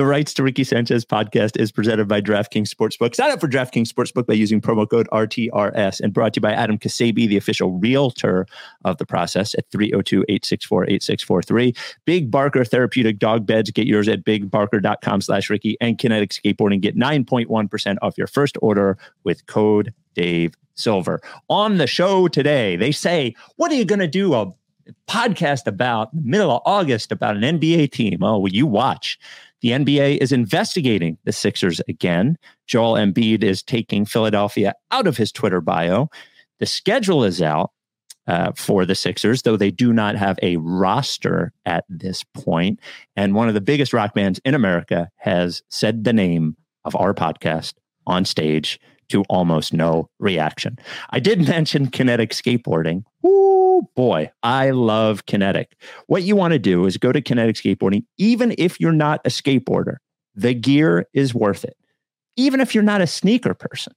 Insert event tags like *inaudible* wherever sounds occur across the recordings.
The Rights to Ricky Sanchez podcast is presented by DraftKings Sportsbook. Sign up for DraftKings Sportsbook by using promo code RTRS and brought to you by Adam Ksebe, the official realtor of the process at 302 864 8643. Big Barker Therapeutic Dog Beds. Get yours at bigbarker.com slash Ricky and Kinetic Skateboarding. Get 9.1% off your first order with code Dave Silver. On the show today, they say, What are you going to do? A podcast about middle of August about an NBA team. Oh, well, you watch. The NBA is investigating the Sixers again. Joel Embiid is taking Philadelphia out of his Twitter bio. The schedule is out uh, for the Sixers, though they do not have a roster at this point. And one of the biggest rock bands in America has said the name of our podcast on stage to almost no reaction. I did *laughs* mention kinetic skateboarding. Ooh, boy, I love kinetic. What you want to do is go to kinetic skateboarding, even if you're not a skateboarder, the gear is worth it. Even if you're not a sneaker person,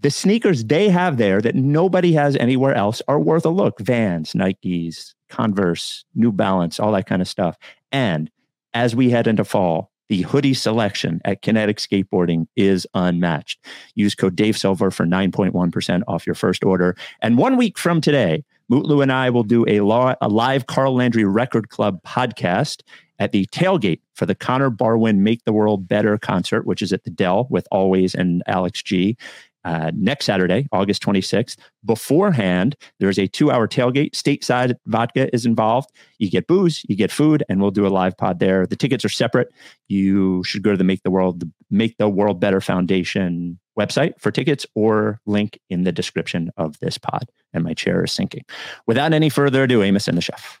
the sneakers they have there that nobody has anywhere else are worth a look. Vans, Nikes, Converse, New Balance, all that kind of stuff. And as we head into fall, the hoodie selection at Kinetic Skateboarding is unmatched. Use code Dave Silver for 9.1% off your first order. And one week from today, Mutlu and I will do a, law, a live Carl Landry Record Club podcast at the tailgate for the Connor Barwin Make the World Better concert, which is at the Dell with Alvvays and Alex G uh, next Saturday, August 26th. Beforehand, there's a two hour tailgate. Stateside vodka is involved. You get booze, you get food, and we'll do a live pod there. The tickets are separate. You should go to the Make the World Make the World Better Foundation website for tickets or link in the description of this pod. And my chair is sinking. Without any further ado, Amos and the chef.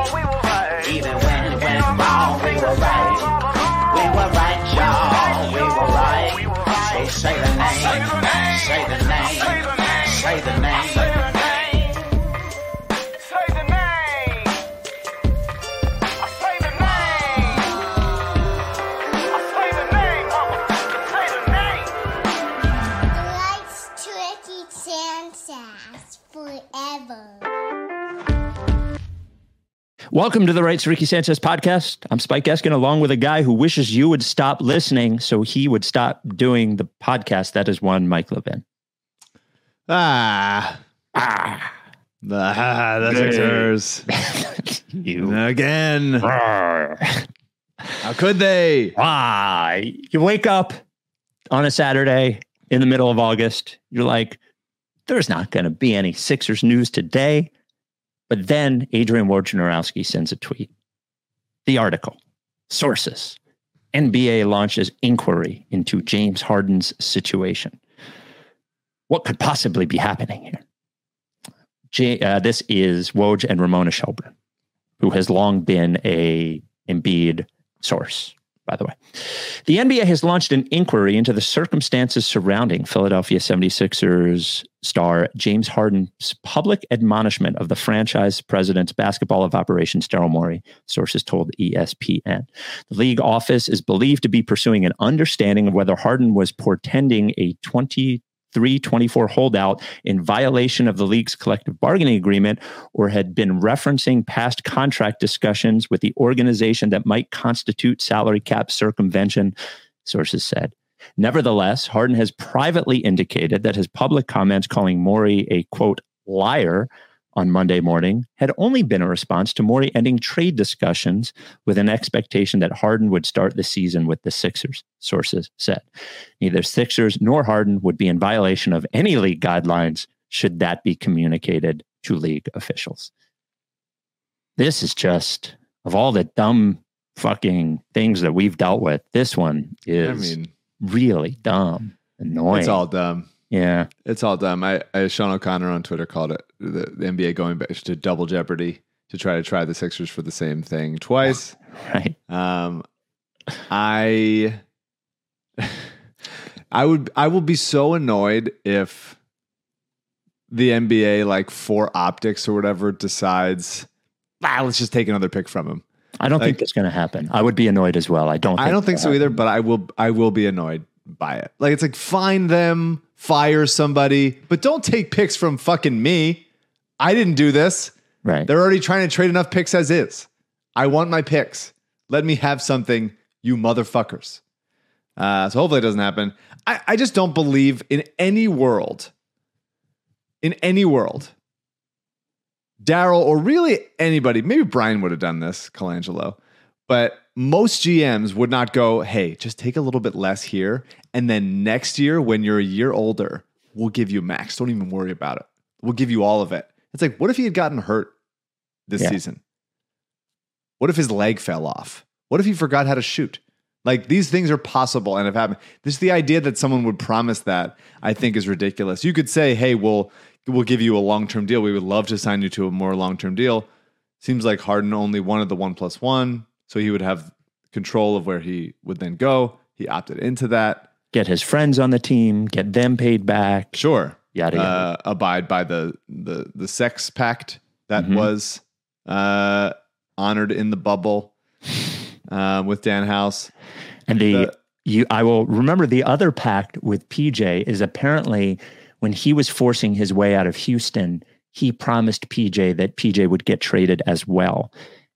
Welcome to the Rights Ricky Sanchez podcast. I'm Spike Eskin, along with a guy who wishes you would stop listening so he would stop doing the podcast. That is one Mike Levin. Ah. *laughs* Ah. Ah, the Sixers. you again. How could they? Ah, you wake up on a Saturday in the middle of August. You're like, there's not going to be any Sixers news today. But then Adrian Wojnarowski sends a tweet. The article, sources, NBA launches inquiry into James Harden's situation. What could possibly be happening here? J, uh, this is Woj and Ramona Shelburne, who has long been a Embiid source by the way. The NBA has launched an inquiry into the circumstances surrounding Philadelphia 76ers star James Harden's public admonishment of the franchise president's basketball of operations, Daryl Morey, sources told ESPN. The league office is believed to be pursuing an understanding of whether Harden was portending a 20 324 holdout in violation of the league's collective bargaining agreement or had been referencing past contract discussions with the organization that might constitute salary cap circumvention, sources said. Nevertheless, Harden has privately indicated that his public comments calling Morey a quote liar on Monday morning had only been a response to Morey ending trade discussions with an expectation that Harden would start the season with the Sixers, sources said. Neither Sixers nor Harden would be in violation of any league guidelines should that be communicated to league officials. This is just, of all the dumb fucking things that we've dealt with, this one is I mean, really dumb, annoying. It's all dumb. Yeah, it's all dumb. I, I Sean O'Connor on Twitter called it the, the NBA going back to double jeopardy. to try to try the Sixers for the same thing twice. *laughs* Right. Um, I, *laughs* I would, I will be so annoyed if the NBA, like for optics or whatever, decides, ah, let's just take another pick from him. I don't Like- think that's going to happen. I would be annoyed as well. I don't. Think I don't think so either, but I will, I will be annoyed by it. Like it's like find them, fire somebody, but don't take picks from fucking me. I didn't do this. Right. They're already trying to trade enough picks as is. I want my picks. Let me have something, you motherfuckers. Uh, so hopefully it doesn't happen. I, I just don't believe in any world, in any world, Daryl or really anybody, maybe Brian would have done this, Colangelo, but most GMs would not go, hey, just take a little bit less here. And then next year, when you're a year older, we'll give you max. Don't even worry about it. We'll give you all of it. It's like, what if he had gotten hurt this Yeah. season? What if his leg fell off? What if he forgot how to shoot? Like these things are possible and have happened. This the idea that someone would promise that I think is ridiculous. You could say, "Hey, we'll we'll give you a long term deal. We would love to sign you to a more long term deal." Seems like Harden only wanted the one plus one, so he would have control of where he would then go. He opted into that. get his friends on the team, get them paid back. Sure, Yada yada. uh, abide by the the the sex pact that Mhm. was uh, honored in the bubble *laughs* uh, with Dan House. and the, the- you, I will remember the other pact with PJ is apparently when he was forcing his way out of Houston, he promised PJ that PJ would get traded as well,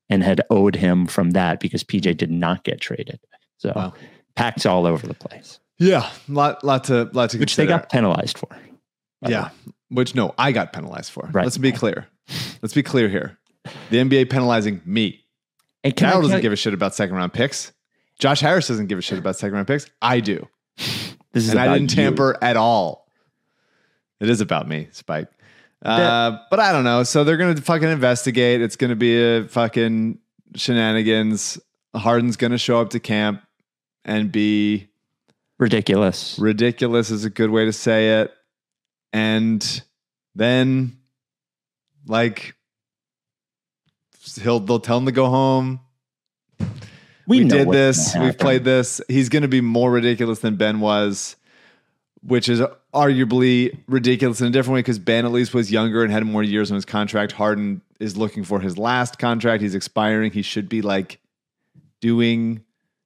and had owed him from that because PJ did not get traded. So Wow. pacts all over the place, Yeah, lot lot to lot to which they got penalized for. Yeah, which no, I got penalized for. Right. Let's be clear. Let's be clear here. The NBA penalizing me. And can I doesn't you- give a shit about second round picks. Josh Harris doesn't give a shit about second round picks. I do, this is and I about didn't you. tamper at all. It is about me, Spike. Uh, but I don't know. So they're gonna fucking investigate. It's gonna be a fucking shenanigans. Harden's gonna show up to camp and be Ridiculous. ridiculous is a good way to say it. And then like he'll they'll tell him to go home. We, know did this. We've played this. He's going to be more ridiculous than Ben was, which is arguably ridiculous in a different way because Ben at least was younger and had more years on his contract. Harden is looking for his last contract. He's expiring. He should be like doing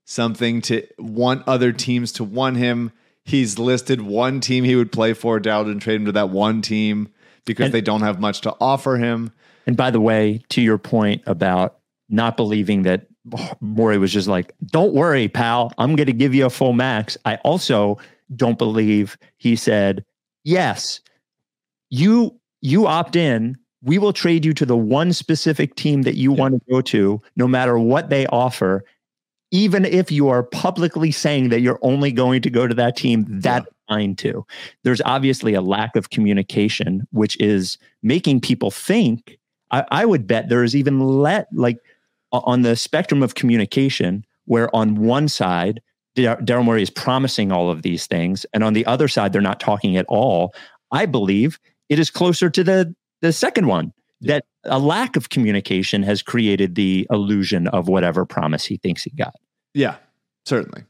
something to want other teams to want him. He's listed one team he would play for. Dowd didn't trade him to that one team because And- they don't have much to offer him. And by the way, to your point about not believing that Morey was just like, don't worry, pal, I'm going to give you a full max. I also don't believe he said, yes, you you opt in. We will trade you to the one specific team that you want to go to, no matter what they offer. Even if you are publicly saying that you're only going to go to that team, that's fine too. There's obviously a lack of communication, which is making people think I, I would bet there is even let like on the spectrum of communication where on one side Daryl Morey is promising all of these things, and on the other side they're not talking at all. I believe it is closer to the the second one that a lack of communication has created the illusion of whatever promise he thinks he got. Yeah, certainly.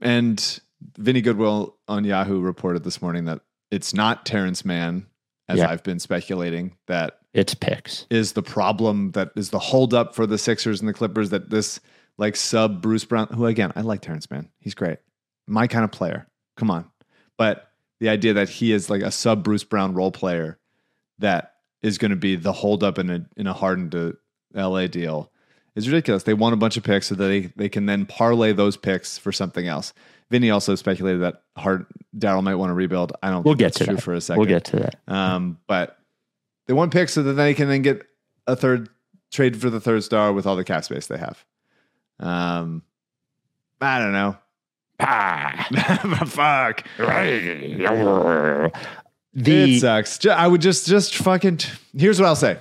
And Vinny Goodwill on Yahoo reported this morning that it's not Terrence Mann, as Yeah. I've been speculating, that It's picks. is the problem, that is the holdup for the Sixers and the Clippers, that this like sub Bruce Brown, who again, I like Terrence Mann. He's great. My kind of player. Come on. But the idea that he is like a sub Bruce Brown role player that is going to be the holdup in a in a Harden to LA deal is ridiculous. They want a bunch of picks so that they, they can then parlay those picks for something else. Vinny also speculated that Hard Daryl might want to rebuild. I don't We'll think get that's to true that. for a second. We'll get to that. Um, but they want picks so that they can then get a third trade for the third star with all the cap space they have. Um, I don't know. Ah. *laughs* Fuck. The it sucks. I would just just fucking. Here's what I'll say.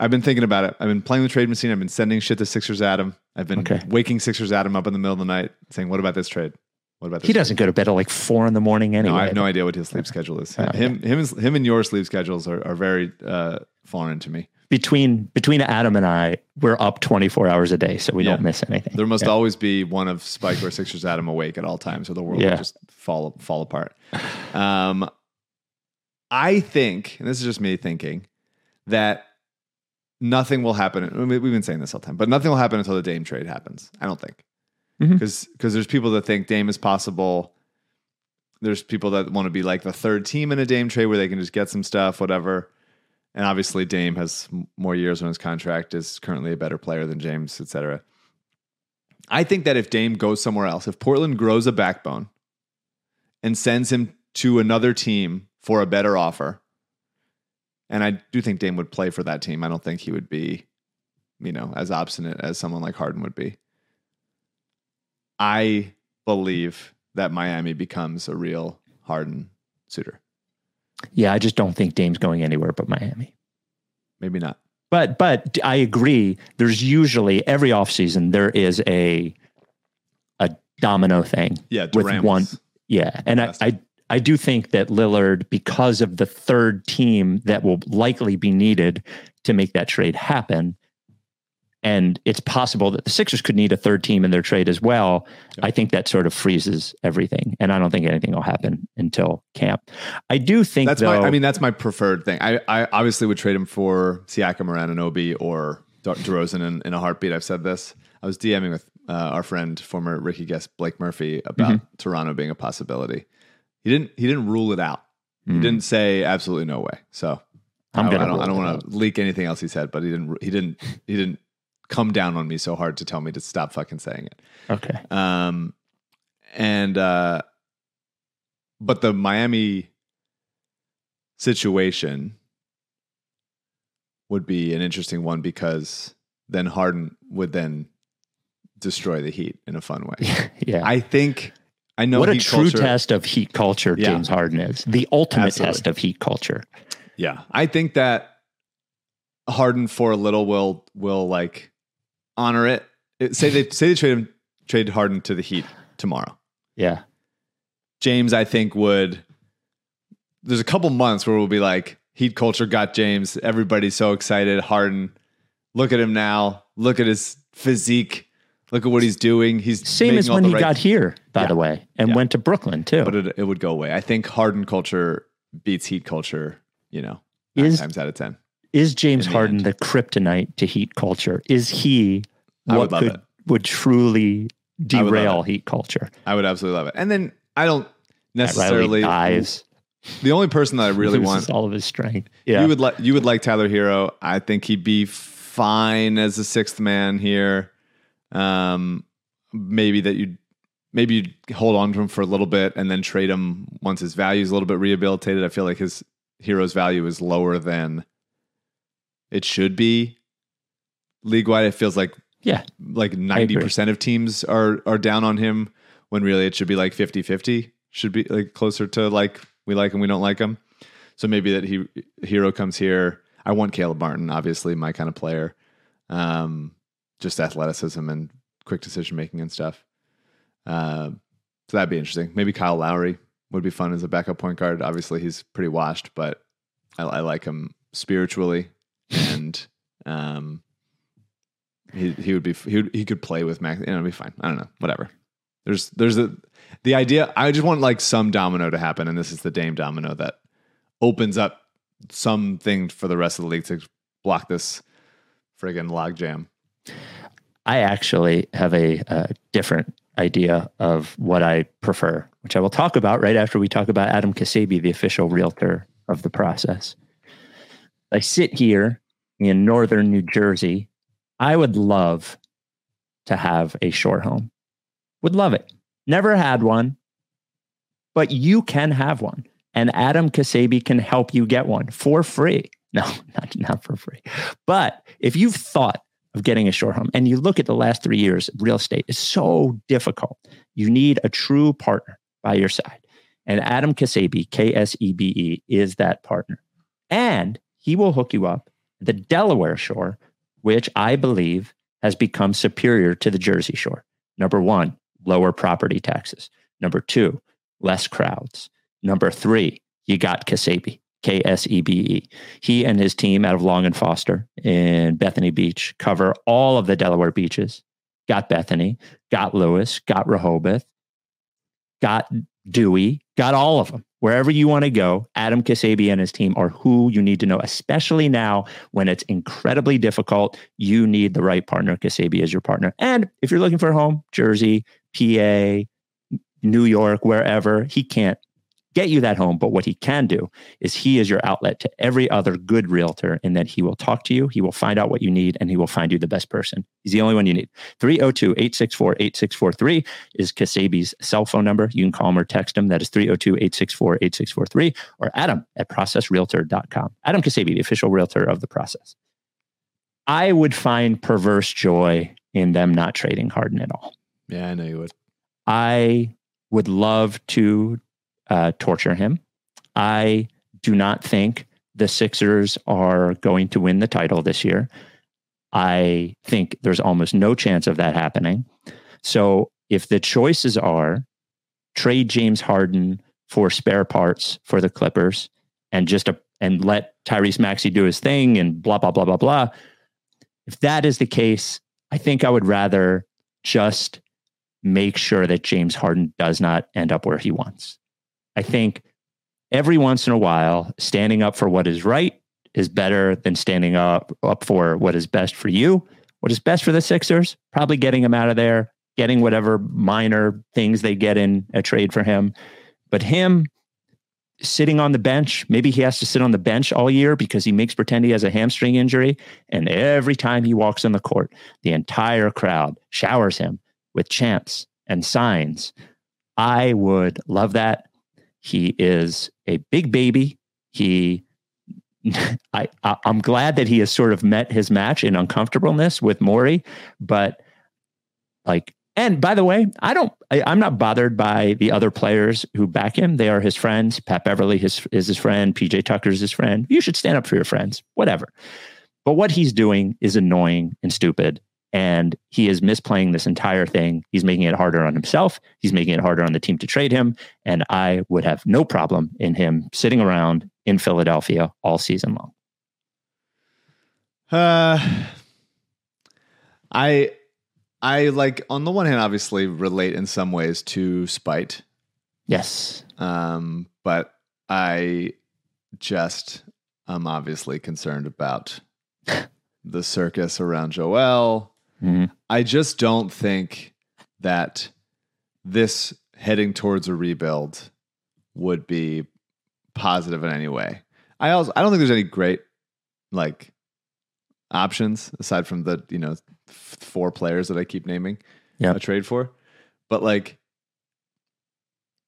I've been thinking about it. I've been playing the trade machine. I've been sending shit to Sixers Adam. I've been Okay. waking Sixers Adam up in the middle of the night saying, "What about this trade? What about this?" he trade?" doesn't go to bed at like four in the morning anyway. No, I have no idea what his sleep schedule is. Oh, him, him, and- him, and your sleep schedules are, are very uh, foreign to me. between between Adam and I, we're up 24 hours a day, so we Yeah. don't miss anything. There must Yeah. always be one of Spike or Sixers Adam awake at all times, or the world will just fall fall apart. Um, I think, and this is just me thinking, that nothing will happen. We've been saying this all the time, but nothing will happen until the Dame trade happens. I don't think Mhm. because there's people that think Dame is possible. There's people that want to be like the third team in a Dame trade where they can just get some stuff, whatever. And obviously, Dame has more years on his contract, is currently a better player than James, et cetera. I think that if Dame goes somewhere else, if Portland grows a backbone and sends him to another team for a better offer, and I do think Dame would play for that team. I don't think he would be, you know, as obstinate as someone like Harden would be. I believe that Miami becomes a real Harden suitor. Yeah, I just don't think Dame's going anywhere but Miami. Maybe not. But but I agree. There's usually every offseason there is a a domino thing. Yeah, with one. Yeah, and I, I I do think that Lillard, because of the third team that will likely be needed to make that trade happen, and it's possible that the Sixers could need a third team in their trade as well. Yeah. I think that sort of freezes everything, and I don't think anything will happen until camp. I do think That's though. my. I mean, that's my preferred thing. I, I obviously would trade him for Siakam or Anunoby or De- DeRozan in, in a heartbeat. I've said this. I was DMing with uh, our friend, former Ricky guest Blake Murphy, about Mm-hmm. Toronto being a possibility. He didn't. He didn't rule it out. He Mm. didn't say absolutely no way. So I'm I, gonna I don't. don't want to leak anything else he said, but he didn't. He didn't. He didn't come down on me so hard to tell me to stop fucking saying it. okay. Um, and uh, but the Miami situation would be an interesting one because then Harden would then destroy the Heat in a fun way. *laughs* yeah. I think I know what a true culture- test of heat culture Yeah. James Harden is. The ultimate Absolutely. test of heat culture. Yeah, I think that Harden for a little will will like honor it. It- say they say they trade him trade Harden to the Heat tomorrow. Yeah. James, I think, would. There's a couple months where we'll be like, Heat culture got James. Everybody's so excited. Harden, look at him now. Look at his physique. Look at what he's doing. He's Same as when he right- got here, by Yeah. the way, and Yeah. went to Brooklyn too. but it, it would go away. I think Harden culture beats Heat culture. You know, nine Is- times out of ten. is James the Harden end. the kryptonite to heat culture? Is he what would could would truly derail heat culture? I would absolutely love it. And then I don't necessarily. dies, The only person that I *laughs* really want all of his strength. Yeah, You would like you would like Tyler Herro. I think he'd be fine as a sixth man here. Um, maybe that you maybe you'd hold on to him for a little bit and then trade him once his value is a little bit rehabilitated. I feel like his Herro's value is lower than it should be. League wide, it feels like yeah, like ninety percent of teams are are down on him when really it should be like 50-50. Should be like closer to like we like him, we don't like him. So maybe that he hero comes here. I want Caleb Martin, obviously my kind of player. Um, just athleticism and quick decision making and stuff. Uh, so that'd be interesting. Maybe Kyle Lowry would be fun as a backup point guard. Obviously, he's pretty washed, but I, I like him spiritually, and um, he he would be he would, he could play with Max. You know, it'd be fine. I don't know. Whatever. There's there's a the idea. I just want like some domino to happen, and this is the Dame domino that opens up something for the rest of the league to block this friggin' logjam. I actually have a, uh different idea of what I prefer, which I will talk about right after we talk about Adam Ksebe, the official realtor of the process. I sit here in northern New Jersey. I would love to have a shore home. Would love it. Never had one, but you can have one. And Adam Ksebe can help you get one for free. *laughs* No, not, not for free. But if you've thought of getting a shore home and you look at the last three years, real estate is so difficult. You need a true partner by your side. And Adam Ksebe, K S E B E, is that partner. And he will hook you up the Delaware shore, which I believe has become superior to the Jersey shore. Number one, lower property taxes. Number two, less crowds. Number three, you got Ksebe. K S E B E. He and his team out of Long and Foster in Bethany Beach cover all of the Delaware beaches. Got Bethany, got Lewes, got Rehoboth, got Dewey, got all of them. Wherever you want to go, Adam Ksebe and his team are who you need to know, especially now when it's incredibly difficult. You need the right partner. Ksebe is your partner. And if you're looking for a home, Jersey, PA, New York, wherever, he can't get you that home. But what he can do is he is your outlet to every other good realtor and that he will talk to you, he will find out what you need, and he will find you the best person. He's the only one you need. 302 864 8643 is Ksebe's cell phone number. You can call him or text him. That is 302 864 8643 or Adam at processrealtor.com. Adam Ksebe, the official realtor of the process. I would find perverse joy in them not trading Harden at all. Yeah, I know you would. I would love to uh, torture him. I do not think the Sixers are going to win the title this year. I think there's almost no chance of that happening. So if the choices are trade James Harden for spare parts for the Clippers and just a, and let Tyrese Maxey do his thing and blah blah blah blah blah. If that is the case, I think I would rather just make sure that James Harden does not end up where he wants. I think every once in a while, standing up for what is right is better than standing up up for what is best for you. What is best for the Sixers? Probably getting him out of there, getting whatever minor things they get in a trade for him. But him sitting on the bench, maybe he has to sit on the bench all year because he makes pretend he has a hamstring injury. And every time he walks on the court, the entire crowd showers him with chants and signs. I would love that. He is a big baby. He, *laughs* I, I, am glad that he has sort of met his match in uncomfortableness with Morey, but like, and by the way, I don't, I, I'm not bothered by the other players who back him. They are his friends. Pat Beverley his, is his friend. PJ Tucker is his friend. You should stand up for your friends, whatever. But what he's doing is annoying and stupid and he is misplaying this entire thing. He's making it harder on himself. He's making it harder on the team to trade him. And I would have no problem in him sitting around in Philadelphia all season long. Uh, I, I like on the one hand, obviously relate in some ways to spite. Yes. Um, but I just am obviously concerned about *laughs* the circus around Joel Mm-hmm. I just don't think that this heading towards a rebuild would be positive in any way. I also I don't think there's any great like options aside from the you know four players that I keep naming Yeah. a trade for, but like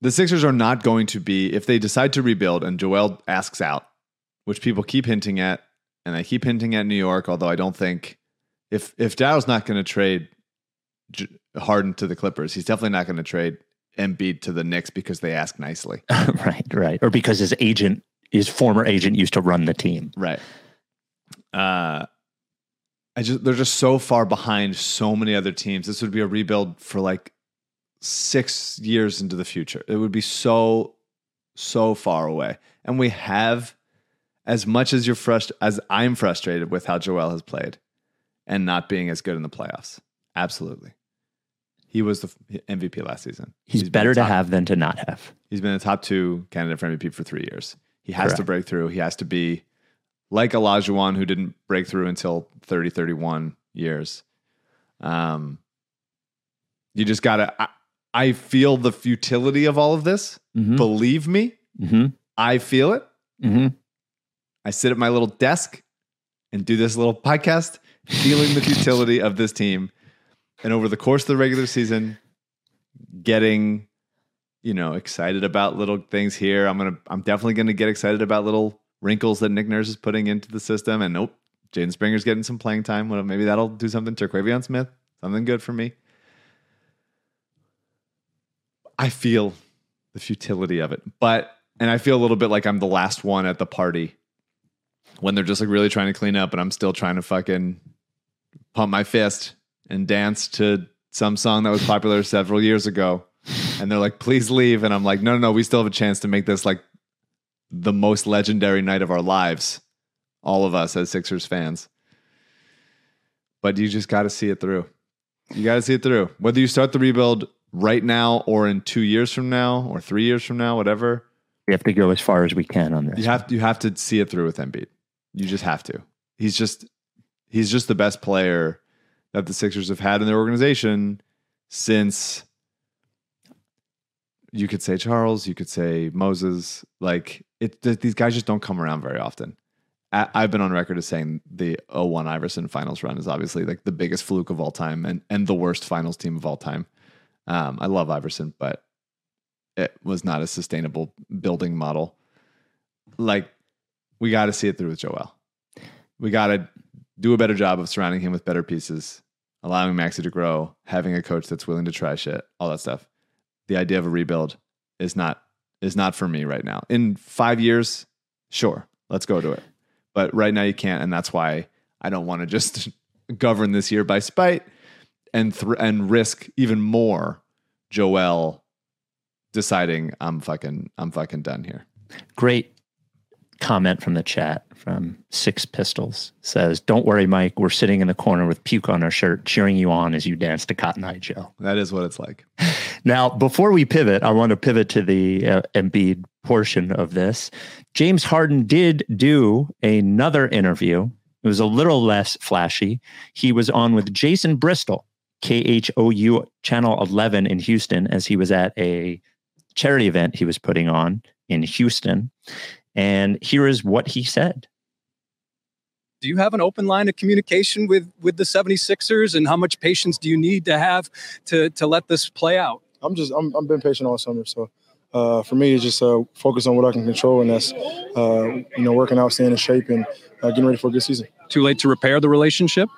the Sixers are not going to be if they decide to rebuild and Joel asks out, which people keep hinting at, and I keep hinting at New York, although I don't think if if Dow's not going to trade J- Harden to the Clippers, he's definitely not going to trade Embiid to the Knicks because they ask nicely. *laughs* right, right. Or because his agent, his former agent used to run the team. Right. Uh I just they're just so far behind so many other teams. This would be a rebuild for like 6 years into the future. It would be so so far away. And we have as much as you're frust as I'm frustrated with how Joel has played and not being as good in the playoffs. Absolutely. He was the MVP last season. He's, been better to have than to not have. He's been a top two candidate for MVP for three years. He has to break through. He has to be like Olajuwon, who didn't break through until 30, 31 years. Um, you just gotta. I, I feel the futility of all of this. Mm-hmm. Believe me, Mm-hmm. I feel it. Mm-hmm. I sit at my little desk and do this little podcast, feeling the futility of this team. And over the course of the regular season, getting, you know, excited about little things here. I'm gonna I'm definitely gonna get excited about little wrinkles that Nick Nurse is putting into the system. And nope, Jaden Springer's getting some playing time. Well, maybe that'll do something. Terquavion Smith, something good for me. I feel the futility of it. But and I feel a little bit like I'm the last one at the party when they're just like really trying to clean up and I'm still trying to fucking pump my fist and dance to some song that was popular *laughs* several years ago. And they're like, please leave. And I'm like, no, no, no, we still have a chance to make this like the most legendary night of our lives, all of us as Sixers fans. But you just got to see it through. You got to see it through. Whether you start the rebuild right now or in two years from now or three years from now, whatever, We have to go as far as we can on this. you have you have to see it through with Embiid. You just have to. He's just he's just the best player that the Sixers have had in their organization since you could say Charles, you could say Moses. Like it, th- these guys just don't come around very often. I, I've been on record as saying the 01 Iverson finals run is obviously like the biggest fluke of all time and and the worst finals team of all time. Um, I love Iverson, but it was not a sustainable building model. Like we got to see it through with Joel. We got to do a better job of surrounding him with better pieces, allowing Maxey to grow, having a coach that's willing to try shit, all that stuff. The idea of a rebuild is not is not for me right now. In 5 years, sure, let's go to it. But right now you can't and that's why I don't want to just *laughs* govern this year by spite and thr and risk even more Joel deciding I'm fucking I'm fucking done here. Great comment from the chat from Six Pistols says, Don't worry, Mike. We're sitting in the corner with puke on our shirt, cheering you on as you dance to Cotton Eye Joe. That is what it's like. *laughs* Now, before we pivot, I want to pivot to the uh, Embiid portion of this. James Harden did do another interview. It was a little less flashy. He was on with Jason Bristol, KHOU Channel 11 in Houston, as he was at a charity event he was putting on in Houston. And here is what he said. do you have an open line of communication with with the 76ers and how much patience do you need to have to to let this play out I'm just I'm I'm been patient all summer, so uh, for me it's just uh, focus on what I can control, and that's uh, you know working out, staying in shape, and uh, getting ready for a good season. too late to repair the relationship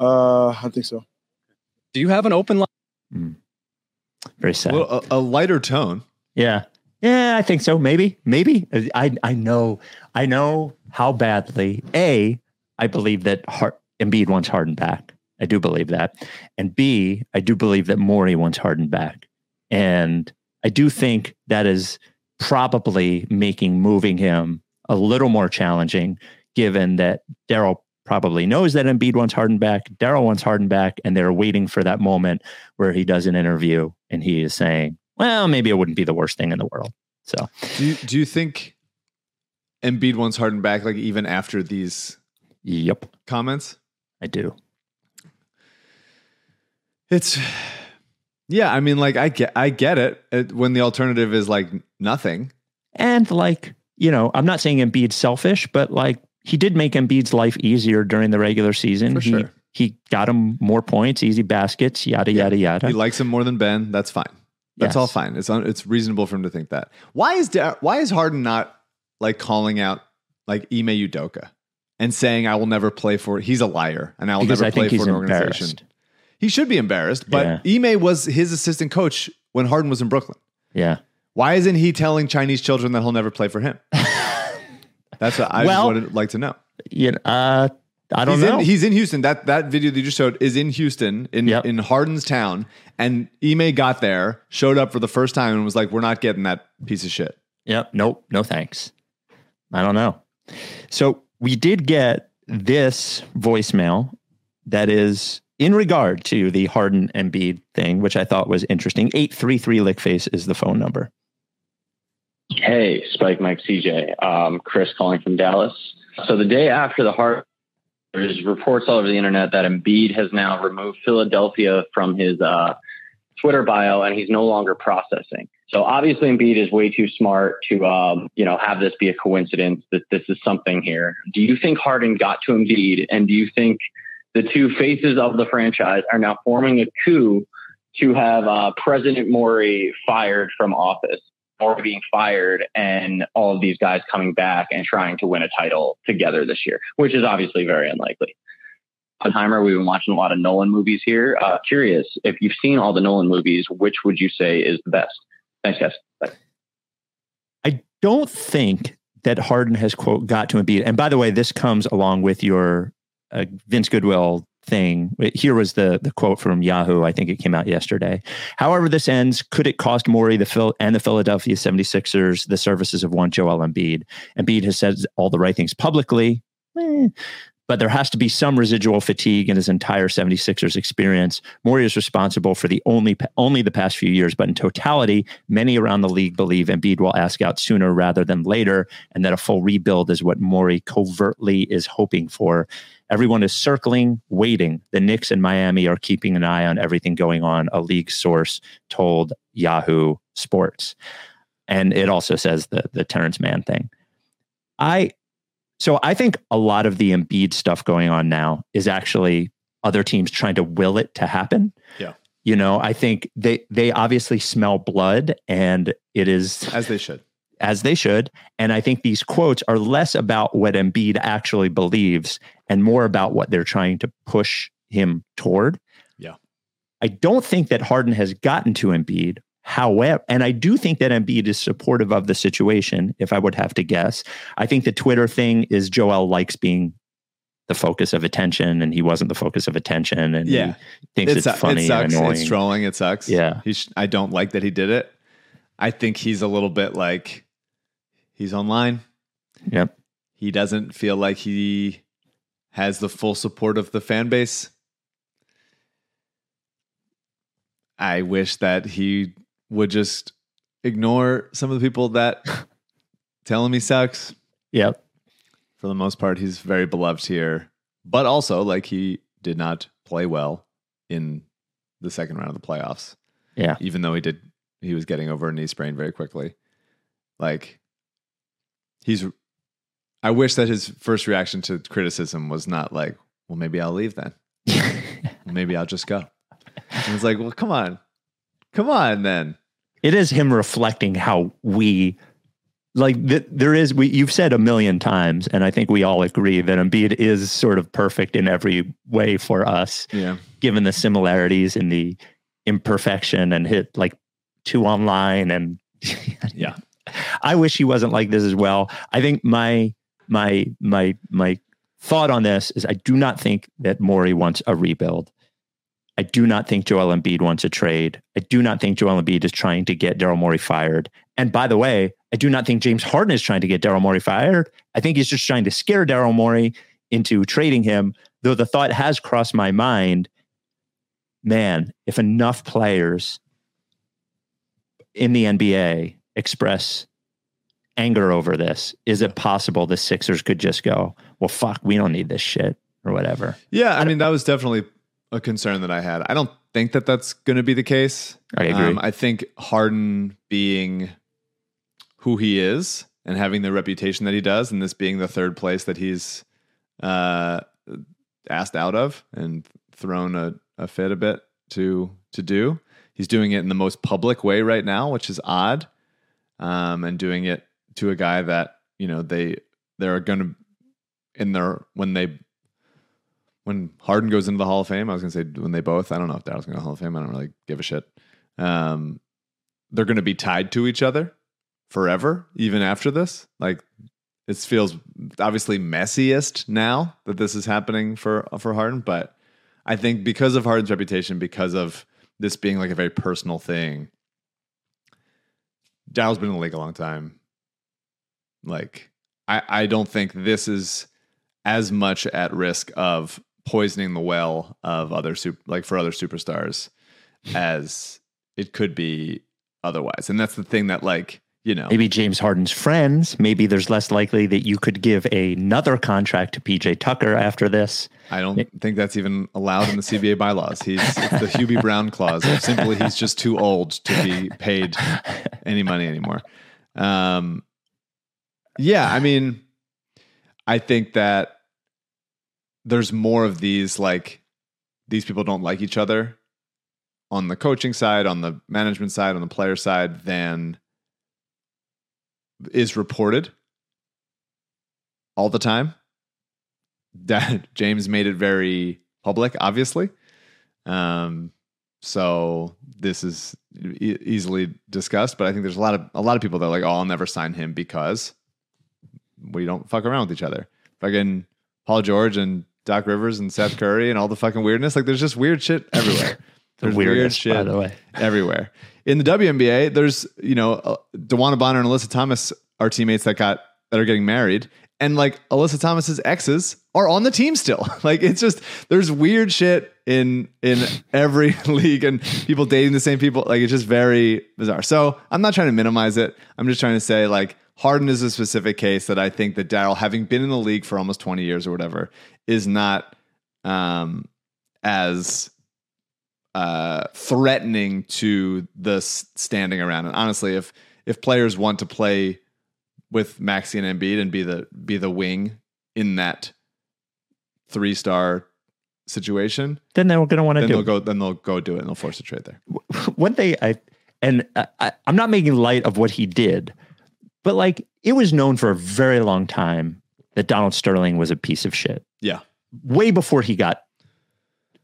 Uh, I think so. do you have an open line Very sad. Well, a, a lighter tone. Yeah. Yeah, I think so. Maybe. Maybe. I I know I know how badly A, I believe that Hart Embiid wants Harden back. I do believe that. And B, I do believe that Morey wants Harden back. And I do think that is probably making moving him a little more challenging, given that Daryl probably knows that Embiid wants Harden back. Daryl wants Harden back, and they're waiting for that moment where he does an interview and he is saying, well, maybe it wouldn't be the worst thing in the world. So, Do you, do you think Embiid wants Harden back, like even after these yep, comments? I do. It's yeah. I mean, like I get I get it, it when the alternative is like nothing. And like, you know, I'm not saying Embiid's selfish, but like he did make Embiid's life easier during the regular season. For he sure. he got him more points, easy baskets, yada Yeah. yada yada. He likes him more than Ben. That's fine. That's Yes. all fine. It's un, it's reasonable for him to think that. Why is Dar- why is Harden not like calling out like Ime Udoka and saying I will never play for he's a liar and I will because never I play for an organization. He should be embarrassed, but Ime was his assistant coach when Harden was in Brooklyn. Yeah. Why isn't he telling Chinese children that he'll never play for him? *laughs* That's what I Well, would like to know. You know, uh, I don't He's know. in, he's in Houston. That that video that you just showed is in Houston, in Yep. in Harden's town. And Ime got there, showed up for the first time, and was like, "We're not getting that piece of shit." Yep. Nope. No thanks. I don't know. So we did get this voicemail that is in regard to the Harden Embiid thing, which I thought was interesting. 833 Lickface is the phone number. Hey, Spike Mike CJ. Um, Chris calling from Dallas. So the day after the heart, there's reports all over the internet that Embiid has now removed Philadelphia from his uh, Twitter bio and he's no longer processing. So obviously Embiid is way too smart to, um, you know, have this be a coincidence that this is something here. Do you think Harden got to Embiid and do you think the two faces of the franchise are now forming a coup to have uh, President Morey fired from office? Or being fired and all of these guys coming back and trying to win a title together this year, which is obviously very unlikely. Oppenheimer, we've been watching a lot of Nolan movies here. Uh, curious if you've seen all the Nolan movies, which would you say is the best? Thanks, guys. I don't think that Harden has quote got to Embiid. And by the way, this comes along with your uh, Vince Goodwill thing. Here was the the quote from Yahoo. I think it came out yesterday. However, this ends. Could it cost Morey the Phil and the Philadelphia 76ers the services of one Joel Embiid? And Embiid has said all the right things publicly. Eh, but there has to be some residual fatigue in his entire 76ers experience. Morey is responsible for the only only the past few years, but in totality, many around the league believe Embiid will ask out sooner rather than later, and that a full rebuild is what Morey covertly is hoping for. Everyone is circling, waiting. The Knicks and Miami are keeping an eye on everything going on, a league source told Yahoo Sports. And it also says the the Terrence Mann thing. I so I think a lot of the Embiid stuff going on now is actually other teams trying to will it to happen. Yeah. You know, I think they they obviously smell blood and it is as they should. As they should. And I think these quotes are less about what Embiid actually believes and more about what they're trying to push him toward. Yeah. I don't think that Harden has gotten to Embiid. However, and I do think that Embiid is supportive of the situation, if I would have to guess. I think the Twitter thing is Joel likes being the focus of attention and he wasn't the focus of attention and Yeah. he thinks it's, It su- funny It sucks. and annoying. It's trolling. It sucks. Yeah. Sh- I don't like that he did it. I think he's a little bit like he's online. Yep. He doesn't feel like he has the full support of the fan base. I wish that he would just ignore some of the people that *laughs* tell him he sucks. Yep. For the most part, he's very beloved here. But also, like, he did not play well in the second round of the playoffs. Yeah. Even though he did, he was getting over a knee sprain very quickly. Like, he's, I wish that his first reaction to criticism was not like, well, maybe I'll leave then. *laughs* maybe I'll just go. And it's like, well, come on. Come on then. It is him reflecting how we like th- there is we you've said a million times and I think we all agree that Embiid is sort of perfect in every way for us Yeah. given the similarities in the imperfection and hit like two online and *laughs* Yeah. I wish he wasn't like this as well. I think my my my my thought on this is I do not think that Morey wants a rebuild. I do not think Joel Embiid wants a trade. I do not think Joel Embiid is trying to get Daryl Morey fired. And by the way, I do not think James Harden is trying to get Daryl Morey fired. I think he's just trying to scare Daryl Morey into trading him. Though the thought has crossed my mind, man, if enough players in the NBA express anger over this, is it possible the Sixers could just go, well, fuck, we don't need this shit or whatever? Yeah, I mean that was definitely a concern that I had. I don't think that that's going to be the case. I agree. Um, I think Harden being who he is and having the reputation that he does, and this being the third place that he's uh, asked out of and thrown a, a fit a bit to to do. He's doing it in the most public way right now, which is odd, um, and doing it to a guy that you know they they're going to in their when they when Harden goes into the Hall of Fame, I was going to say when they both. I don't know if Daryl's going to Hall of Fame. I don't really give a shit. Um, they're going to be tied to each other forever, even after this. Like it feels obviously messiest now that this is happening for for Harden, but I think because of Harden's reputation, because of this being like a very personal thing, Daryl's been in the league a long time. Like I, I don't think this is as much at risk of poisoning the well of other super, like for other superstars as it could be otherwise. And that's the thing that like, you know, maybe James Harden's friends, maybe there's less likely that you could give another contract to PJ Tucker after this. I don't think that's even allowed in the CBA bylaws. He's the Hubie Brown clause. Simply, he's just too old to be paid any money anymore. Um, yeah, I mean, I think that there's more of these like these people don't like each other on the coaching side, on the management side, on the player side than is reported all the time. *laughs* That James made it very public, obviously. Um, so this is e- easily discussed, but I think there's a lot of a lot of people that are like, "Oh, I'll never sign him because we don't fuck around with each other." Fucking Paul George and Doc Rivers and Seth Curry and all the fucking weirdness. Like there's just weird shit everywhere. *laughs* The There's weird shit by the way. *laughs* everywhere. In the WNBA, there's you know uh, DeWanna Bonner and Alyssa Thomas are teammates that got that are getting married, and like Alyssa Thomas's exes are on the team still. *laughs* like it's just there's weird shit in in every league, and people dating the same people. Like it's just very bizarre. So I'm not trying to minimize it. I'm just trying to say like Harden is a specific case that I think that Daryl, having been in the league for almost 20 years or whatever, is not um as uh, threatening to the standing around. And honestly, if if players want to play with Maxey and Embiid and be the be the wing in that three star situation, Then they're going to want to do. They'll it. go then they'll go do it and they'll force a trade there. one thing I and I- I, I'm not making light of what he did, but like it was known for a very long time that Donald Sterling was a piece of shit. Yeah. way before he got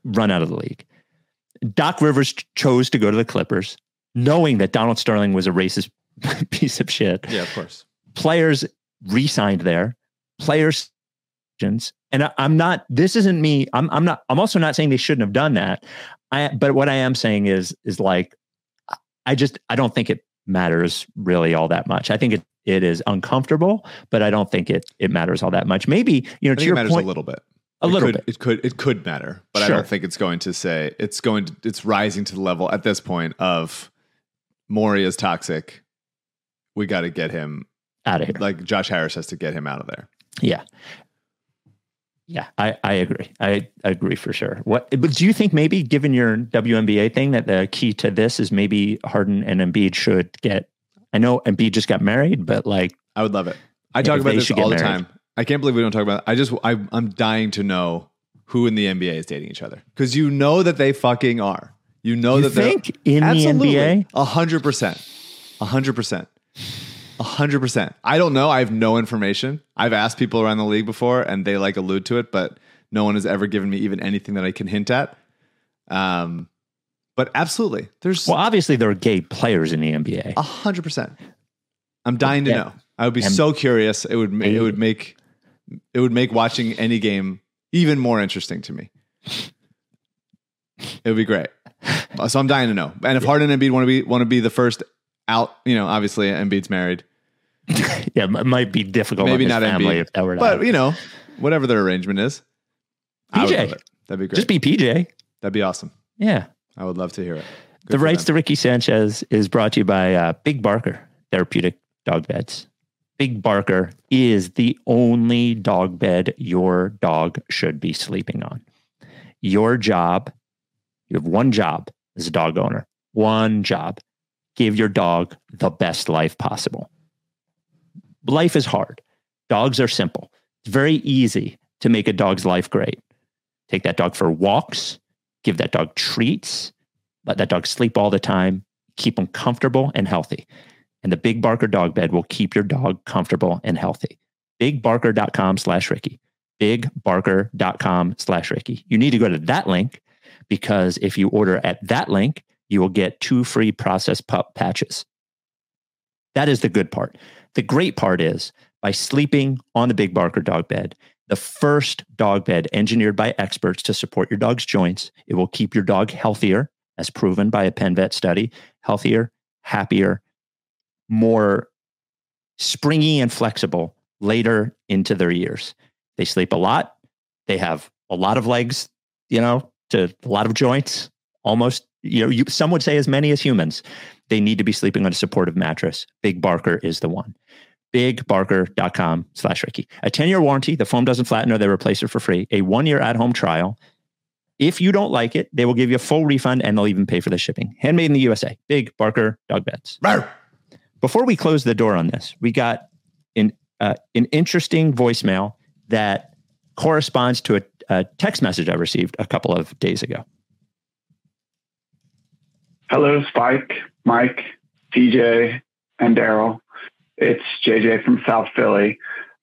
run out of the league. Doc Rivers ch- chose to go to the Clippers, knowing that Donald Sterling was a racist *laughs* piece of shit. Yeah, of course. Players re-signed there. Players, and I, I'm not. This isn't me. I'm. I'm not. I'm also not saying they shouldn't have done that. I. But what I am saying is, is like, I just. I don't think it matters really all that much. I think it. It is uncomfortable, but I don't think it. It matters all that much. Maybe you know. To your matters point, a little bit. a It little could, bit. It could it could matter, but I don't think it's going to say it's going to it's rising to the level at this point of Morey is toxic. We got to get him out of here. like Josh Harris has to get him out of there. Yeah. Yeah, I, I agree. I, I agree for sure. What but do you think maybe given your WNBA thing that the key to this is maybe Harden and Embiid should get I know Embiid just got married, but like I would love it. I talk about this all the married. time. I can't believe we don't talk about. It. I just I, I'm dying to know who in the NBA is dating each other because you know that they fucking are. You know you that they're- think in the NBA? A hundred percent. A hundred percent. A hundred percent. I don't know. I have no information. I've asked people around the league before and they like allude to it, but no one has ever given me even anything that I can hint at. Um, but absolutely. There's Well, obviously there are gay players in the NBA. a hundred percent. I'm dying to Yeah. know. I would be so curious. It would it would make it would make watching any game even more interesting to me. It would be great. So I'm dying to know. And if Harden and Embiid want to be want to be the first out, you know, obviously Embiid's married, *laughs* yeah, it might be difficult maybe not family Embiid, if that were but happen. you know, whatever their arrangement is. PJ. That'd be great. Just be PJ. That'd be awesome. Yeah. I would love to hear it. Good the rights them. to Ricky Sanchez is brought to you by uh, Big Barker Therapeutic Dog Beds. Big Barker is the only dog bed your dog should be sleeping on. Your job, you have one job as a dog owner, one job. Give your dog the best life possible. Life is hard. Dogs are simple. It's very easy to make a dog's life great. Take that dog for walks, give that dog treats, let that dog sleep all the time, keep them comfortable and healthy. And the Big Barker dog bed will keep your dog comfortable and healthy. BigBarker.com slash Ricky. BigBarker.com slash Ricky. You need to go to that link because if you order at that link, you will get two free processed pup patches. That is the good part. The great part is by sleeping on the Big Barker dog bed, the first dog bed engineered by experts to support your dog's joints, it will keep your dog healthier, as proven by a Penn Vet study, healthier, happier, more springy and flexible later into their years. They sleep a lot. They have a lot of legs, you know, to a lot of joints, almost, you know, you, some would say as many as humans. They need to be sleeping on a supportive mattress. Big Barker is the one. BigBarker.com slash Ricky. A 10 year warranty. The foam doesn't flatten or they replace it for free. A one year at home trial. If you don't like it, they will give you a full refund and they'll even pay for the shipping. Handmade in the USA. Big Barker Dog Beds. Before we close the door on this, we got an, uh, an interesting voicemail that corresponds to a, a text message I received a couple of days ago. Hello, Spike, Mike, TJ, and Daryl. It's JJ from South Philly.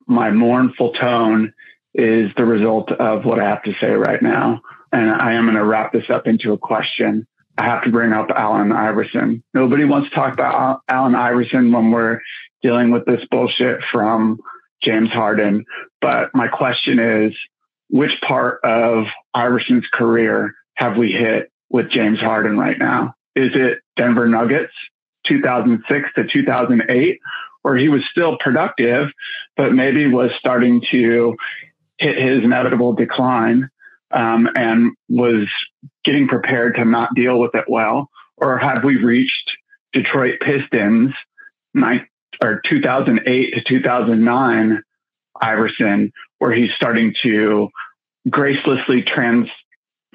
My mournful tone is the result of what I have to say right now. And I am going to wrap this up into a question. I have to bring up Allen Iverson. Nobody wants to talk about Al- Allen Iverson when we're dealing with this bullshit from James Harden. But my question is which part of Iverson's career have we hit with James Harden right now? Is it Denver Nuggets 2006 to 2008, where he was still productive, but maybe was starting to hit his inevitable decline um, and was getting prepared to not deal with it well? Or have we reached Detroit Pistons or 2008 to 2009 Iverson, where he's starting to gracelessly trans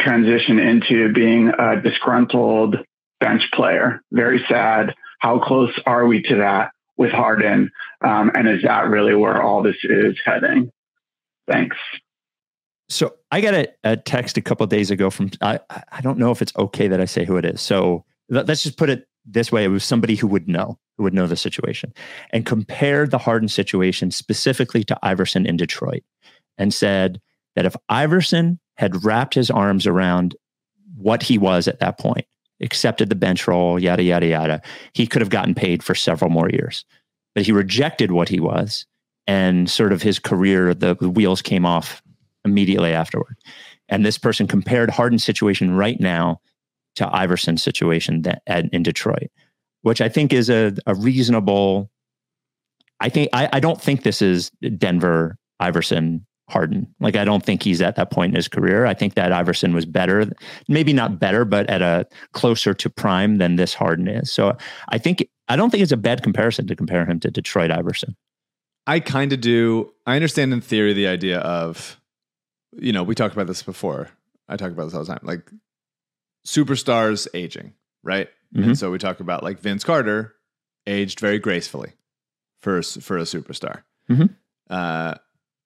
transition into being a disgruntled bench player. Very sad. How close are we to that with Harden? Um, and is that really where all this is heading? Thanks. So I got a, a text a couple days ago from I I don't know if it's okay that I say who it is. So let, let's just put it this way: it was somebody who would know, who would know the situation, and compared the Harden situation specifically to Iverson in Detroit, and said that if Iverson had wrapped his arms around what he was at that point, accepted the bench role, yada yada yada, he could have gotten paid for several more years. But he rejected what he was, and sort of his career, the wheels came off immediately afterward. And this person compared Harden's situation right now to Iverson's situation that, at, in Detroit, which I think is a, a reasonable. I think I, I don't think this is Denver Iverson Harden. Like I don't think he's at that point in his career. I think that Iverson was better, maybe not better, but at a closer to prime than this Harden is. So I think I don't think it's a bad comparison to compare him to Detroit Iverson. I kind of do. I understand in theory the idea of, you know, we talked about this before. I talk about this all the time. Like superstars aging, right? Mhm. And so we talk about like Vince Carter aged very gracefully for for a superstar. Mhm. Uh,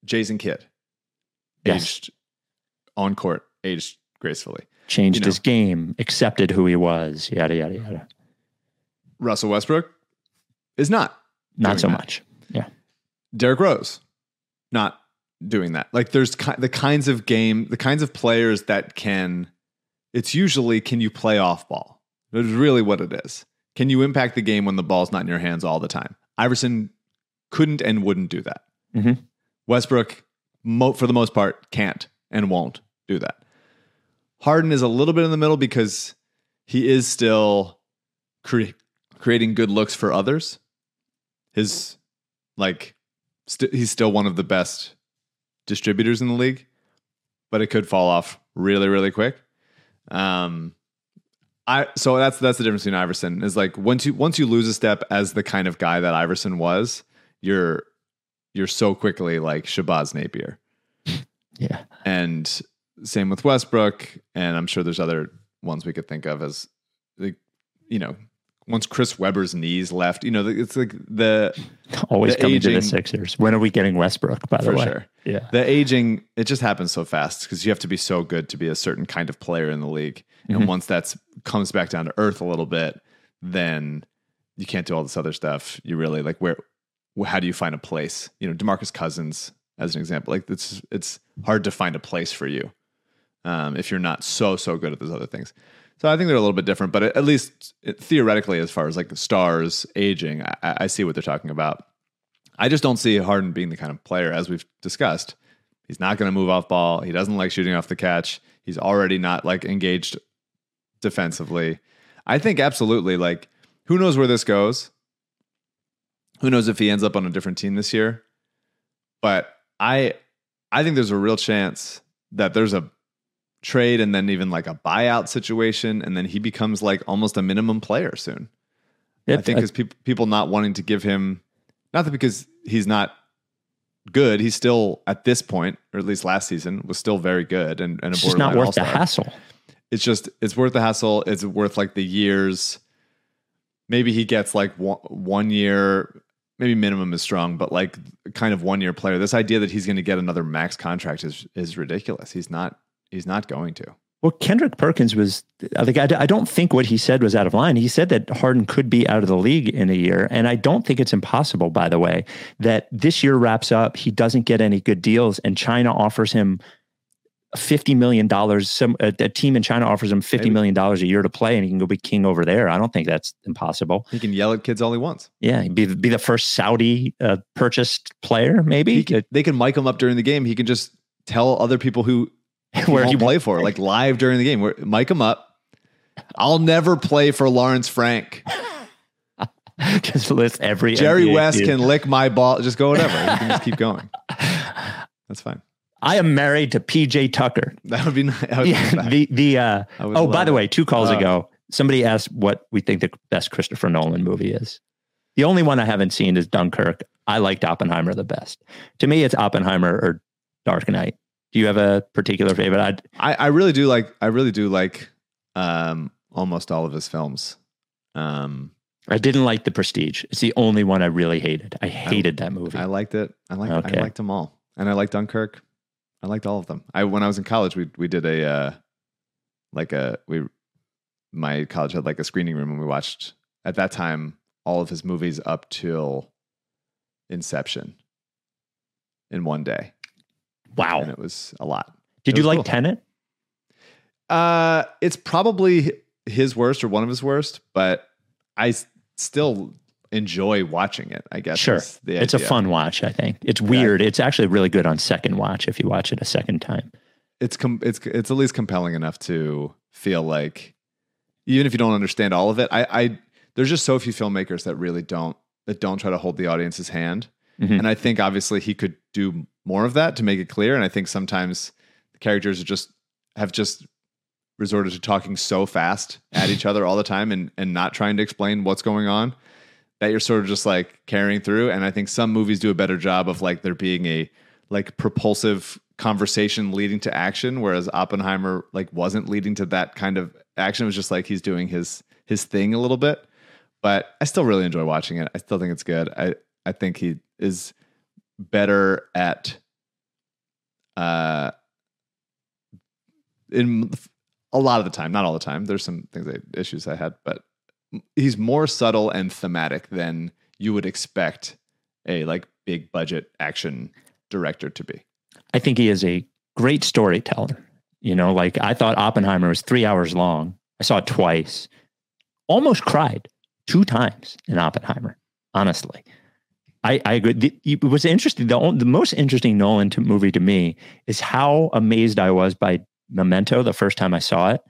Jason Kidd Yes. aged on court, aged gracefully. Changed You know. his game, accepted who he was, yada yada yada. Russell Westbrook is not. Not so that. much. Yeah. Derrick Rose, not doing that. Like there's ki- the kinds of game, the kinds of players that can. It's usually can you play off ball? That's really what it is. Can you impact the game when the ball's not in your hands all the time? Iverson couldn't and wouldn't do that. Mhm. Westbrook, mo- for the most part, can't and won't do that. Harden is a little bit in the middle because he is still cre- creating good looks for others. His like st- he's still one of the best distributors in the league, but it could fall off really really quick. Um I so that's that's the difference between Iverson is like once you once you lose a step as the kind of guy that Iverson was, you're you're so quickly like Shabazz Napier. *laughs* Yeah. And same with Westbrook, and I'm sure there's other ones we could think of as like you know once Chris Webber's knees left, you know it's like the *laughs* Always The coming to the Sixers. When are we getting Westbrook, by the for way? sure Yeah. the aging it just happens so fast because you have to be so good to be a certain kind of player in the league and mm-hmm. once that's comes back down to earth a little bit then you can't do all this other stuff you really like where wh- how do you find a place you know demarcus cousins as an example like it's it's hard to find a place for you um, if you're not so so good at those other things so i think they're a little bit different but at least it- theoretically as far as like the stars aging I, I see what they're talking about I just don't see Harden being the kind of player, as we've discussed. He's not going to move off ball. He doesn't like shooting off the catch. He's already not like engaged defensively. I think absolutely like who knows where this goes? Who knows if he ends up on a different team this year? But I I think there's a real chance that there's a trade and then even like a buyout situation and then he becomes like almost a minimum player soon. I think because people people not wanting to give him, not that because he's not good, he's still at this point, or at least last season, was still very good and, and a it's just not worth the all-star. hassle. It's just it's worth the hassle. It's worth like the years. Maybe he gets like one, one year, maybe minimum is strong, but like kind of one year player. This idea that he's going to get another max contract is is ridiculous. He's not. He's not going to. Well, Kendrick Perkins was like, I, I don't think what he said was out of line. He said that Harden could be out of the league in a year. And I don't think it's impossible, by the way, that this year wraps up, he doesn't get any good deals, and China offers him $50 million. Some a, a team in China offers him 50 Maybe. million dollars a year to play, and he can go be king over there. I don't think that's impossible. He can yell at kids all he wants. Yeah, be, be the first Saudi uh, purchased player, maybe. Can, they can mic him up during the game. He can just tell other people who *laughs* Where he you play for, like live during the game. Where mic him up. I'll never play for Lawrence Frank. *laughs* just list every Jerry NBA West team. can lick my ball. Just go whatever. You can just keep *laughs* going. That's fine. I am married to PJ Tucker. That would be nice. Would Yeah, be the the uh, oh, by the way, two calls Uh, ago, somebody asked what we think the best Christopher Nolan movie is. The only one I haven't seen is Dunkirk. I liked Oppenheimer the best. To me, it's Oppenheimer or Dark Knight. Do you have a particular favorite? I'd, I, I really do like I really do like um almost all of his films. Um I didn't like The Prestige. It's the only one I really hated. I hated that movie. I liked it. I liked Okay. I liked them all. And I liked Dunkirk. I liked all of them. I when I was in college we we did a uh like a we my college had like a screening room and we watched at that time all of his movies up till Inception in one day. wow. And it was a lot. Did it you like cool. Tenet? Uh, it's probably his worst or one of his worst, but I s- still enjoy watching it. I guess Sure. It's a fun watch, I think. It's weird. It's actually really good on second watch if you watch it a second time. It's com- it's it's at least compelling enough to feel like even if you don't understand all of it. I I there's just so few filmmakers that really don't that don't try to hold the audience's hand, Mhm. and I think obviously he could do more of that to make it clear. And I think sometimes the characters are just have just resorted to talking so fast at each other all the time and and not trying to explain what's going on that you're sort of just like carrying through and i think some movies do a better job of like there being a like propulsive conversation leading to action whereas oppenheimer like wasn't leading to that kind of action. It was just like he's doing his his thing a little bit. But i still really enjoy watching it. I still think it's good. I i think he is better at uh in a lot of the time, not all the time. There's some things I, issues I had, but he's more subtle and thematic than you would expect a like big budget action director to be. I think he is a great storyteller. You know, like I thought Oppenheimer was three hours long. I saw it twice, almost cried two times in Oppenheimer, honestly. I, I agree. The, it was interesting. The, the most interesting Nolan to, movie to me is how amazed I was by Memento the first time I saw it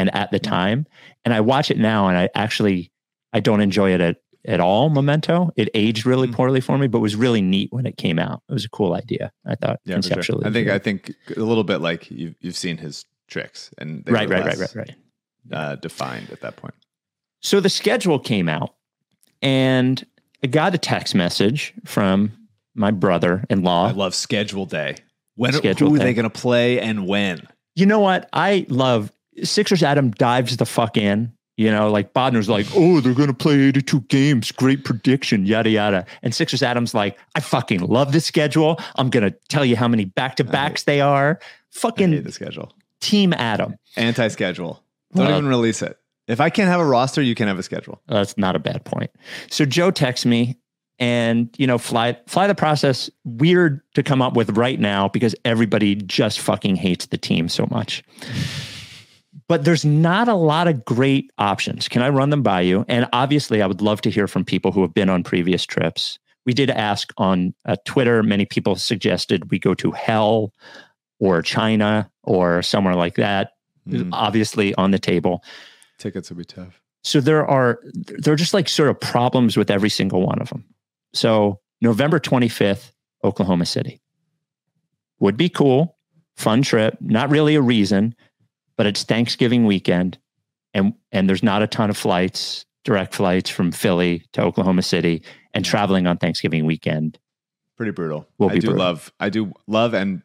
and at the time. And I watch it now and I actually, I don't enjoy it at, at all, Memento. It aged really Mm. poorly for me, but was really neat when it came out. It was a cool idea. I thought Yeah, for sure. I think. I think a little bit like you've you've seen his tricks and they right, were right, right, less, right, right. Uh, defined at that point. So the schedule came out, and I got a text message from my brother-in-law. I love schedule day. When Schedule who are they going to play and when? you know what? I love Sixers. Adam dives the fuck in. You know, like Bodner's like, oh, they're going to play 82 games. Great prediction, yada, yada. And Sixers Adam's like, I fucking love the schedule. I'm going to tell you how many back to backs they are. Fucking the schedule. Team Adam. Anti-schedule. Don't Well- even release it. If I can't have a roster, you can have a schedule. Uh, that's not a bad point. So Joe texts me and you know fly fly the process weird to come up with right now because everybody just fucking hates the team so much. But there's not a lot of great options. Can I run them by you? And obviously, I would love to hear from people who have been on previous trips. We did ask on uh, Twitter. Many people suggested we go to hell or China or somewhere like that. Mm, Obviously, on the table. tickets would be tough. So there are there are just like sort of problems with every single one of them. So November 25th, Oklahoma City. Would be cool, fun trip, not really a reason, but it's Thanksgiving weekend and and there's not a ton of flights, direct flights from Philly to Oklahoma City and traveling on Thanksgiving weekend. Pretty brutal. Will I be do brutal. love. I do love and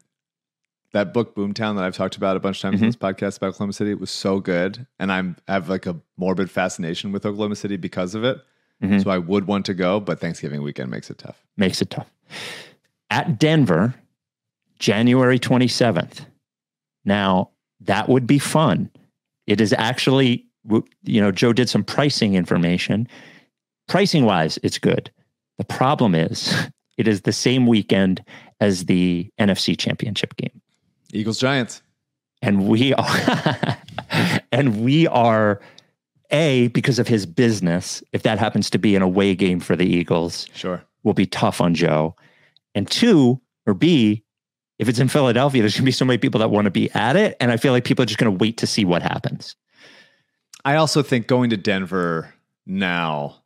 that book Boomtown that I've talked about a bunch of times Mm-hmm. in this podcast about Oklahoma City was so good, and I'm I have like a morbid fascination with Oklahoma City because of it. Mhm. So I would want to go, but Thanksgiving weekend makes it tough. makes it tough. At Denver, January 27th. Now, that would be fun. It is actually, you know, Joe did some pricing information. Pricing wise, it's good. The problem is, *laughs* it is the same weekend as the NFC championship game. Eagles Giants. And we are, *laughs* and we are, A, because of his business, if that happens to be an away game for the Eagles, Sure. will be tough on Joe. And two, or B, if it's in Philadelphia, there's gonna be so many people that want to be at it, and I feel like people are just gonna wait to see what happens. I also think going to Denver now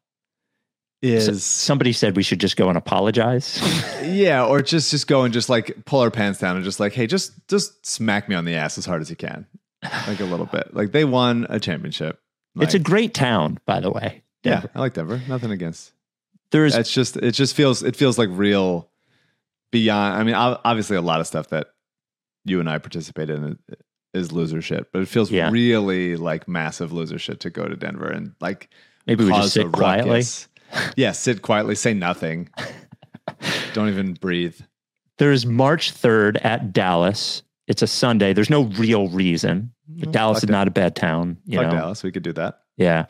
is So- somebody said we should just go and apologize. *laughs* yeah, or just just go and just like pull our pants down and just like, hey, just just smack me on the ass as hard as you can, like a little bit. Like they won a championship. it's a great town, by the way. yeah, I like Denver. Nothing against. There's It's just it just feels it feels like real beyond. I mean, obviously a lot of stuff that you and I participate in is loser shit, but it feels Yeah. really like massive loser shit to go to Denver and like maybe we just sit quietly. yeah, sit quietly, say nothing, *laughs* don't even breathe. There's March 3rd at Dallas. It's a Sunday. There's no real reason. But Dallas Fuck is not a bad town. You know. Dallas, we could do that. Yeah.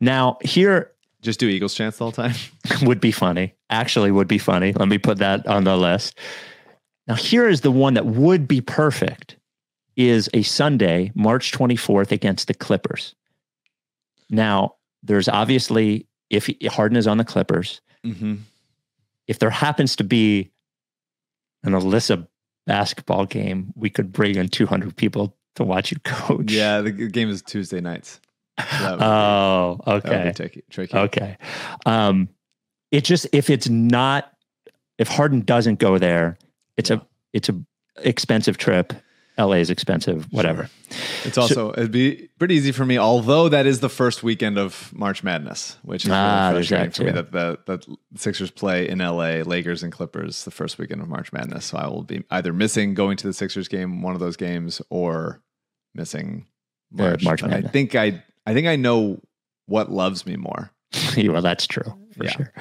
Now here Just do Eagles chants the whole time. *laughs* would be funny. Actually, would be funny. Let me put that on the list. Now here is the one that would be perfect. Is a Sunday, March 24th against the Clippers. Now there's obviously if Harden is on the Clippers, mm-hmm. if there happens to be an Alyssa basketball game, we could bring in 200 people to watch you coach. Yeah, the game is Tuesday nights. So that be- Oh, okay. tricky. tricky. Okay. Um, it just if it's not if Harden doesn't go there, it's a it's a expensive trip. LA is expensive, whatever. It's also it'd be pretty easy for me, although that is the first weekend of March Madness, which is Ah, really frustrating that for me that the, the Sixers play in LA, Lakers and Clippers the first weekend of March Madness. So I will be either missing going to the Sixers game, one of those games, or missing March. March But I think I I think I know what loves me more. *laughs* well, that's true for Yeah. sure.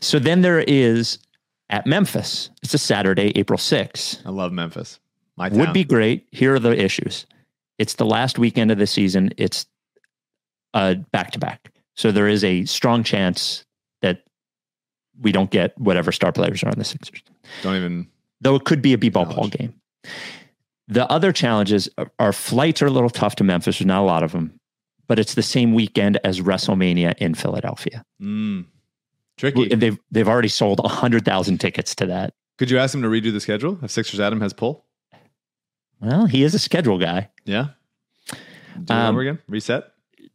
So then there is at Memphis. It's a Saturday, April 6th. I love Memphis. My town. Would be great. Here are the issues. It's the last weekend of the season. It's back to back. So there is a strong chance that we don't get whatever star players are on the Sixers. Don't even though it could be a b-ball ball game. The other challenges are, are flights are a little tough to Memphis. There's not a lot of them, but it's the same weekend as WrestleMania in Philadelphia. mm, tricky. They've they've already sold hundred thousand tickets to that. Could you ask him to redo the schedule if Sixers Adam has pull? Well, he is a schedule guy. Yeah. Do it Um, over again. Reset.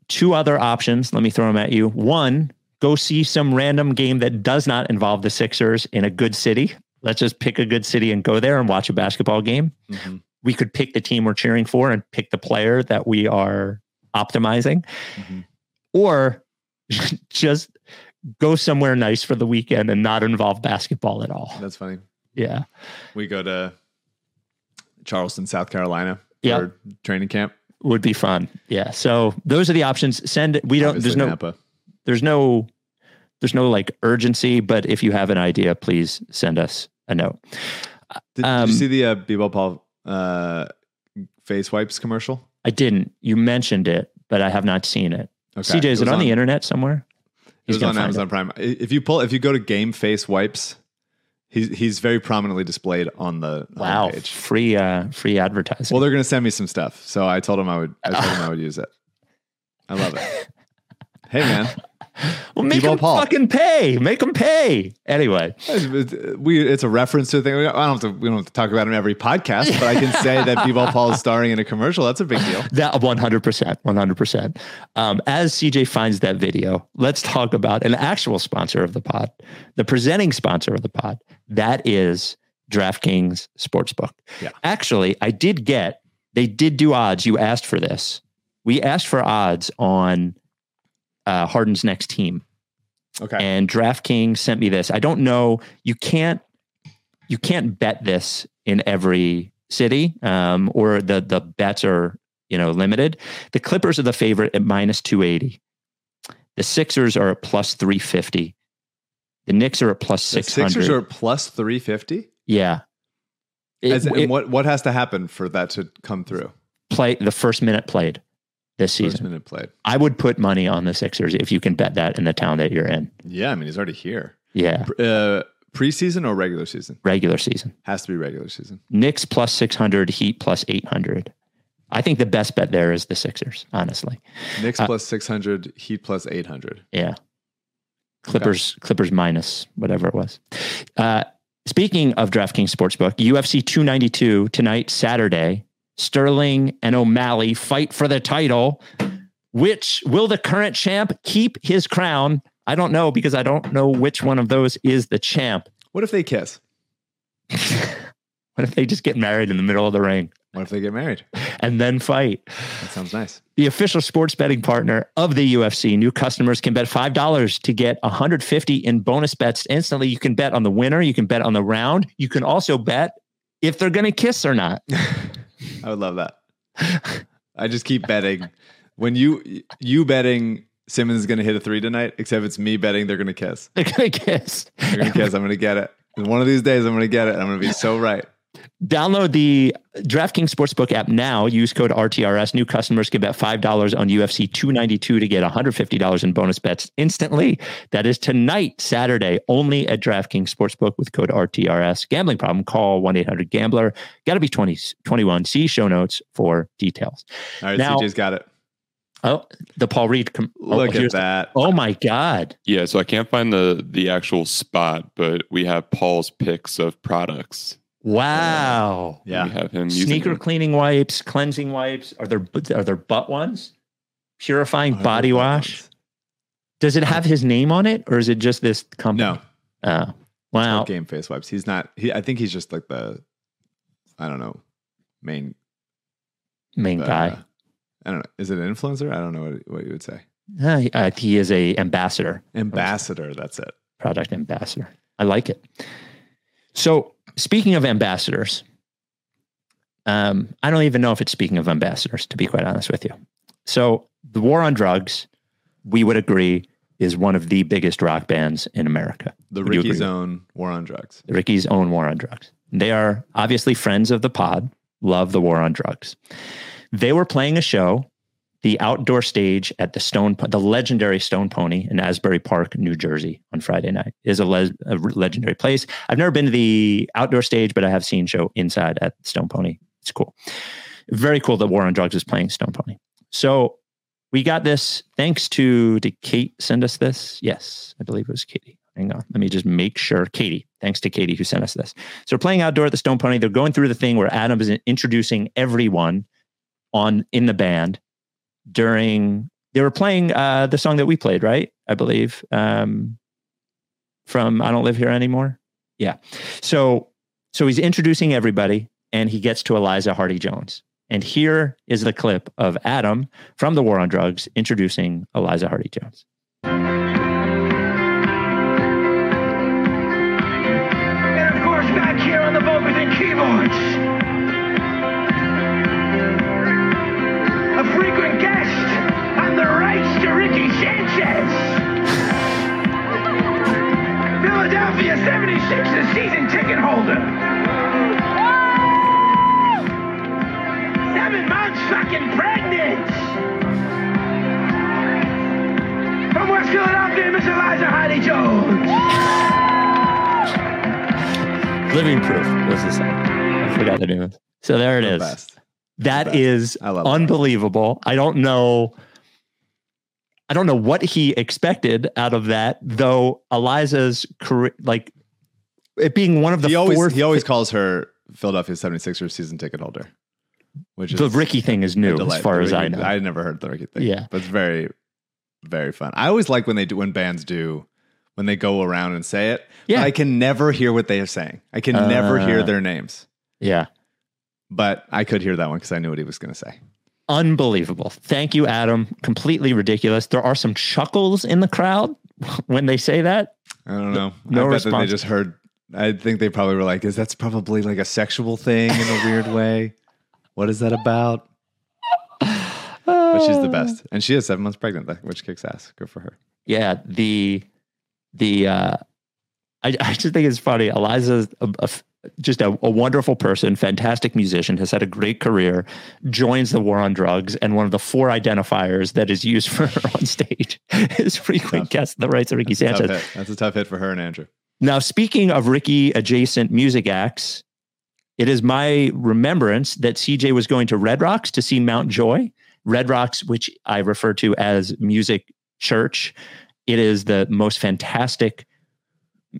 Two other options. Let me throw them at you. One, go see some random game that does not involve the Sixers in a good city. Let's just pick a good city and go there and watch a basketball game. Mhm. we could pick the team we're cheering for and pick the player that we are optimizing Mhm. or *laughs* just go somewhere nice for the weekend and not involve basketball at all That's funny. yeah We go to Charleston, South Carolina Yeah. for training camp. would be fun yeah so those are the options send we don't Obviously there's no Napa. there's no there's no like urgency but if you have an idea please send us a note Did, um, did you see the uh, B-ball Paul uh, face wipes commercial? I didn't you mentioned it but i have not seen it Okay. cj is it, was on, the internet somewhere It was on Amazon Prime. If you pull, if you go to Game Face Wipes, he's he's very prominently displayed on the wow page. free uh free advertising Well, they're going to send me some stuff, so I told him I would. I told him I would *laughs* use it. I love it. Hey, man, *laughs* Well, make B-Ball them Paul. fucking pay. Make them pay. Anyway, It's- we it's a reference to a thing. I don't have to. We don't have to talk about him every podcast, but I can say that *laughs* B-Ball Paul is starring in a commercial. That's a big deal. that one hundred percent, one hundred percent. Um, As CJ finds that video, let's talk about an actual sponsor of the pod, the presenting sponsor of the pod. That is DraftKings Sportsbook. Yeah. Actually, I did get. They did do odds. You asked for this. We asked for odds on uh, Harden's next team. Okay. and DraftKings sent me this. I don't know. You can't you can't bet this in every city, um, or the the bets are you know limited. The Clippers are the favorite at minus two eighty. The Sixers are at plus three fifty. The Knicks are at plus six hundred. Sixers are hundred. plus three fifty. Yeah. It- As, it and what what has to happen for that to come through? play the first minute played this season. played. I would put money on the Sixers if you can bet that in the town that you're in. Yeah, I mean he's already here. Yeah, Uh, preseason or regular season? regular season. Has to be regular season. Knicks plus 600, Heat plus 800. I think the best bet there is the Sixers, honestly. Knicks Uh, plus six hundred, Heat plus eight hundred. Yeah. Clippers, Clippers minus whatever it was. Uh, Speaking of DraftKings Sportsbook, UFC 292 tonight, Saturday. Sterling and O'Malley fight for the title. Which will the current champ keep his crown? I don't know because I don't know which one of those is the champ. What if they kiss? *laughs* What if they just get married in the middle of the ring What if they get married? and then fight? That sounds nice. The official sports betting partner of the UFC. New customers can bet $5 to get 150 in bonus bets instantly. You can bet on the winner, you can bet on the round. You can also bet if they're going to kiss or not. *laughs* I would love that. I just keep betting. When you you betting Simmons is going to hit a three tonight, except it's me betting they're going to kiss. They're going to kiss. They're going to kiss. I'm going to get it. And one of these days, I'm going to get it. And I'm going to be so right. Download the DraftKings Sportsbook app now. Use code RTRS. New customers can bet $5 on UFC 292 to get $150 in bonus bets instantly. That is tonight, Saturday, only at DraftKings Sportsbook with code RTRS. Gambling problem? Call 1 800 Gambler. Got to be 20, 21. See show notes for details. All right, Now- CJ's got it. Oh, the Paul Reed. Com- oh, Look here's at that. oh, my God. Yeah, so I can't find the the actual spot, but we have Paul's picks of products. Wow. Yeah. we have him Sneaker cleaning wipes, cleansing wipes. Are there are there butt ones? Purifying Are body wash. Does it have his name on it, or is it just this company? No. Oh, wow. Game face wipes. He's not. He, I think he's just like the. I don't know. Main Main uh, guy. I don't know. Is it an influencer? I don't know what, what you would say. Uh, he- uh, he is a ambassador, Ambassador. That's it. product ambassador. I like it. So, speaking of ambassadors, um, I don't even know if it's speaking of ambassadors, to be quite honest with you. So, the war on drugs, we would agree, is one of the biggest rock bands in America. The Would Ricky's own war on drugs. Ricky's own war on drugs. They are obviously friends of the pod, love the war on drugs. They were playing a show, the outdoor stage at the Stone, the legendary Stone Pony in Asbury Park, New Jersey, on Friday night. It is a, le- a legendary place. I've never been to the outdoor stage, but I have seen show inside at Stone Pony. It's cool. Very cool that War on Drugs is playing Stone Pony. So we got this thanks to did Kate send us this? Yes, I believe it was Katie. Hang on. Let me just make sure. Katie. Thanks to Katie who sent us this. So we're playing outdoor at the Stone Pony. They're going through the thing where Adam is introducing everyone on in the band during they were playing uh the song that we played, right? I believe. Um from I Don't Live Here Anymore. Yeah. So so he's introducing everybody and he gets to Eliza Hardy Jones. And here is the clip of Adam from the War on Drugs introducing Eliza Hardy Jones. And of course, back here on the vocals and keyboards, 76! Philadelphia 76 is season ticket holder. Seven months fucking pregnant. From West Philadelphia, Miss Eliza Hardy Jones. Living Proof was the song. I forgot the name. So there it the is. Best. That is unbelievable. That. I don't know. I don't know what he expected out of that, though. Eliza's career, like it being one of the He always four, he always calls her Philadelphia 76ers season ticket holder, which is the Ricky thing is new as far as I know. I never heard the Ricky thing. Yeah. but it's very, very fun. I always like when they do when bands do when they go around and say it. Yeah. I can never hear what they are saying. I can never hear Uh. their names, yeah, but I could hear that one because I knew what he was going to say. Unbelievable. Thank you, Adam. Completely ridiculous. There are some chuckles in the crowd *laughs* when they say that. I don't know. No I bet that they just heard. I think they probably were like, "Is that's probably like a sexual thing in a weird *laughs* way? What is that about?" But she's the best, and she is seven months pregnant, which kicks ass. Good for her. yeah the the uh i, I just think it's funny eliza's a, a just a, a wonderful person fantastic musician has had a great career joins the war on drugs and one of the four identifiers that is used *laughs* for her on stage *laughs* is frequent guest the rights of ricky Tough sanchez hit. That's a tough hit for her and Andrew. now speaking of ricky adjacent music acts it is my remembrance that cj was going to red rocks to see mount joy red rocks which i refer to as music church it is the most fantastic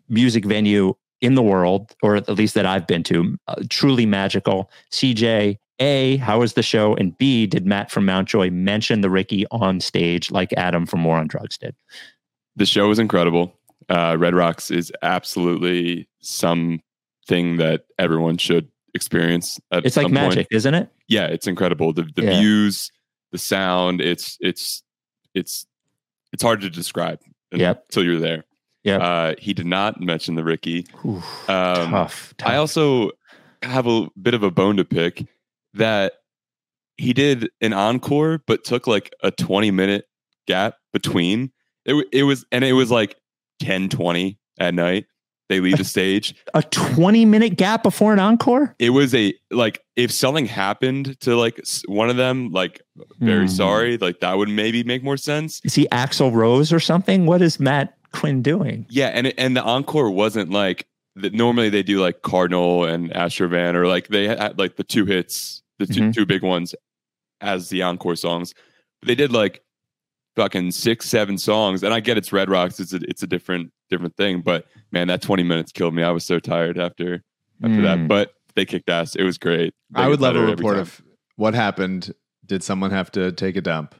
music venue in the world, or at least that I've been to. Uh, truly magical. CJ, A, how was the show? And B, did Matt from Mountjoy mention the Ricky on stage like Adam from War on Drugs did? The show was incredible. Uh, Red Rocks is absolutely something that everyone should experience. It's like some point. magic, isn't it? Yeah, it's incredible. The the Yeah. views, the sound. It's it's it's it's hard to describe Yep. until you're there. Yep. Uh, he did not mention the Ricky. Oof, Um, tough, tough. I also have a bit of a bone to pick that he did an encore, but took like a 20 minute gap between. It, it was, and it was like 10 20 at night. They leave the stage. a 20 minute gap before an encore? It was a, like, if something happened to like one of them, like, very Hmm. sorry, like that would maybe make more sense. Is he Axl Rose or something? What is Matt Quinn doing? Yeah, and and the encore wasn't like that. Normally they do like Cardinal and Astrovan, or like they had like the two hits, the 2 Mhm. two big ones, as the encore songs. But they did like fucking six, seven songs, and I get it's Red Rocks. It's a it's a different different thing, but man, that twenty minutes killed me. I was so tired after after Mm. that, but they kicked ass. It was great. They I would love a report of what happened. Did someone have to take a dump?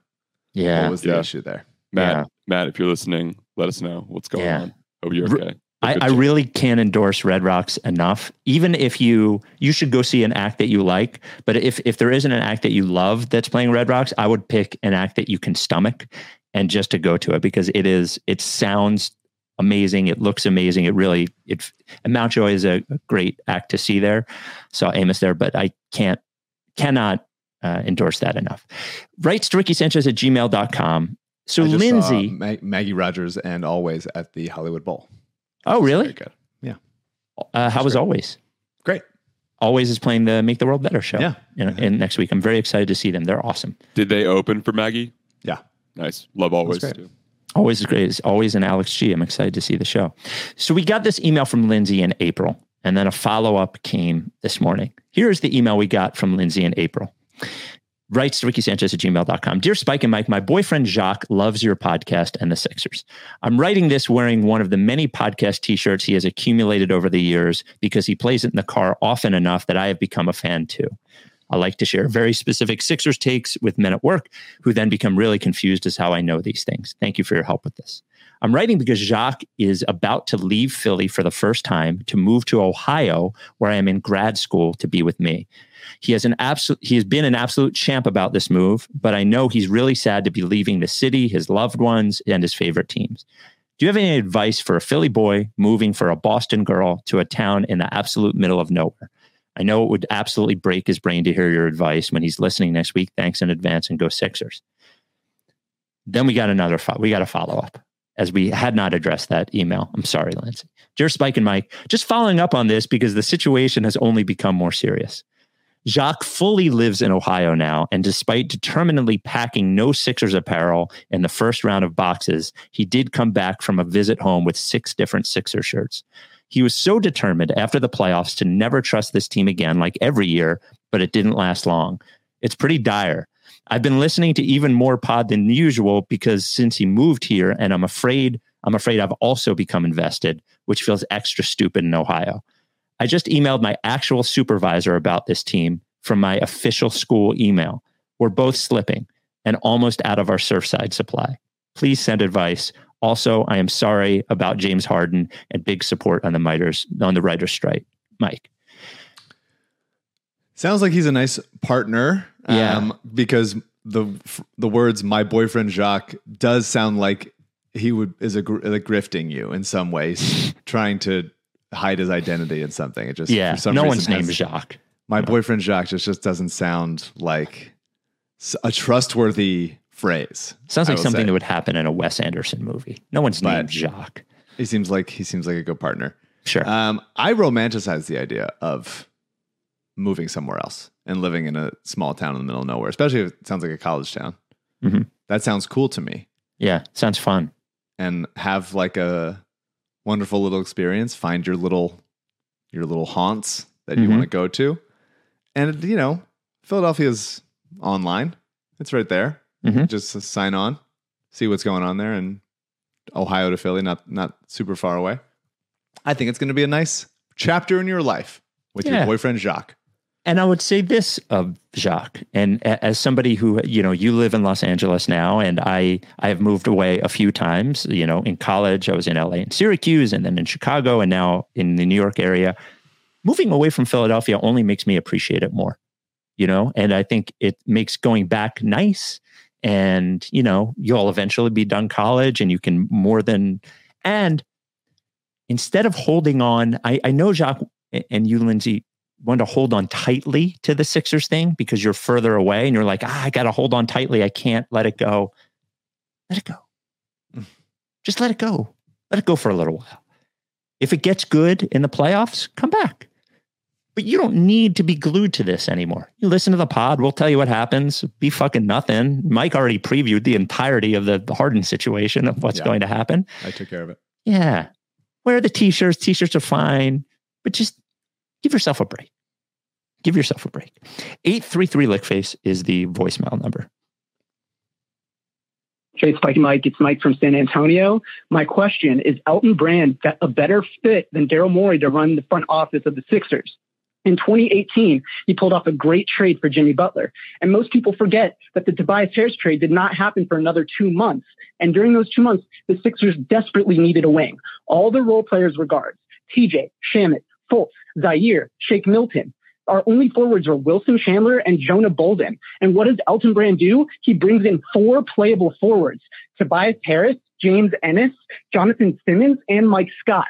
Yeah. What was the Yeah. issue there? Matt. Yeah. Matt, if you're listening, let us know what's going Yeah. on. Hope you're okay. I, I really can't endorse Red Rocks enough. Even if you you should go see an act that you like, but if if there isn't an act that you love that's playing Red Rocks, I would pick an act that you can stomach and just to go to it because it is it sounds amazing, it looks amazing, it really it and Mountjoy is a, a great act to see there. Saw Amos there, but I can't cannot uh, endorse that enough. Rights to Ricky Sanchez at gmail.com. So I just saw Lindsay, Mag- Maggie Rogers, and Alvvays at the Hollywood Bowl. oh Very really? good. Yeah, Uh, how was great. Alvvays? great. Alvvays is playing the Make the World Better show. Yeah. You know, and next week. I'm very excited to see them. They're awesome. Did they open for Maggie? Yeah. Nice. Love Alvvays too. Alvvays is great. It's always an Alex G. I'm excited to see the show. So we got this email from Lindsay in April, and then a follow up came this morning. Here's the email we got from Lindsay in April. Rights to Ricky Sanchez at gmail.com. Dear Spike and Mike, my boyfriend Jacques loves your podcast and the Sixers. I'm writing this wearing one of the many podcast t shirts he has accumulated over the years because he plays it in the car often enough that I have become a fan too. I like to share very specific Sixers takes with men at work who then become really confused as how I know these things. Thank you for your help with this. I'm writing because Jacques is about to leave Philly for the first time to move to Ohio, where I am in grad school to be with me. He has an absolute he has been an absolute champ about this move, but I know he's really sad to be leaving the city, his loved ones, and his favorite teams. Do you have any advice for a Philly boy moving for a Boston girl to a town in the absolute middle of nowhere? I know it would absolutely break his brain to hear your advice when he's listening next week. Thanks in advance and go Sixers. Then we got another fo- we got a follow up as we had not addressed that email. I'm sorry, Lindsay. Dear Spike and Mike, just following up on this because the situation has only become more serious. Jacques fully lives in Ohio now, and despite determinedly packing no Sixers apparel in the first round of boxes, he did come back from a visit home with six different Sixer shirts. He was so determined after the playoffs to never trust this team again, like every year, but it didn't last long. It's pretty dire. I've been listening to even more pod than usual because since he moved here, and I'm afraid I'm afraid I've also become invested, which feels extra stupid in Ohio. I just emailed my actual supervisor about this team from my official school email. We're both slipping and almost out of our Surfside supply. Please send advice. Also, I am sorry about James Harden and big support on the miters on the writer's strike. Mike. Sounds like he's a nice partner. Yeah. Um, because the the words "my boyfriend Jacques" does sound like he would is a like grifting you in some ways, *laughs* trying to hide his identity in something. It just Yeah, for some no one's name is Jacques. My boyfriend Jacques just just doesn't sound like a trustworthy phrase. Sounds like something say. that would happen in a Wes Anderson movie. No one's But- named Jacques. He seems like he seems like a good partner. Sure. Um, I romanticize the idea of moving somewhere else and living in a small town in the middle of nowhere, especially if it sounds like a college town. Mhm. That sounds cool to me. yeah, sounds fun. And have like a wonderful little experience. Find your little your little haunts that you Mhm. want to go to, and you know, Philadelphia's online. It's right there. Mhm. Just sign on, see what's going on there, and Ohio to Philly, not not super far away. I think it's going to be a nice chapter in your life with your boyfriend Jacques. And I would say this of Jacques, and as somebody who you know, you live in Los Angeles now, and I I have moved away a few times. You know, in college I was in LA and Syracuse, and then in Chicago, and now in the New York area. Moving away from Philadelphia only makes me appreciate it more. You know, and I think it makes going back nice. And you know, you'll eventually be done college, and you can more than and instead of holding on, I, I know Jacques and you, Lindsay, want to hold on tightly to the Sixers thing because you're further away and you're like, ah, I got to hold on tightly. I can't let it go. Let it go. Just let it go. Let it go for a little while. If it gets good in the playoffs, come back. But you don't need to be glued to this anymore. You listen to the pod. We'll tell you what happens. Be fucking nothing. Mike already previewed the entirety of the Harden situation of what's Yeah. going to happen. I took care of it. Yeah. Wear the t-shirts. T-shirts are fine, but just give yourself a break. Give yourself a break. 833 Lickface is the voicemail number. Hey, Spike Mike, it's Mike from San Antonio. My question is Elton Brand a better fit than Daryl Morey to run the front office of the Sixers? In 2018, he pulled off a great trade for Jimmy Butler. And most people forget that the Tobias Harris trade did not happen for another two months. And during those two months, the Sixers desperately needed a wing. All the role players were guards. TJ, Shamet, Fultz, Zhaire, Shake Milton. Our only forwards are Wilson Chandler and Jonah Bolden. And what does Elton Brand do? He brings in four playable forwards Tobias Harris, James Ennis, Jonathan Simmons, and Mike Scott.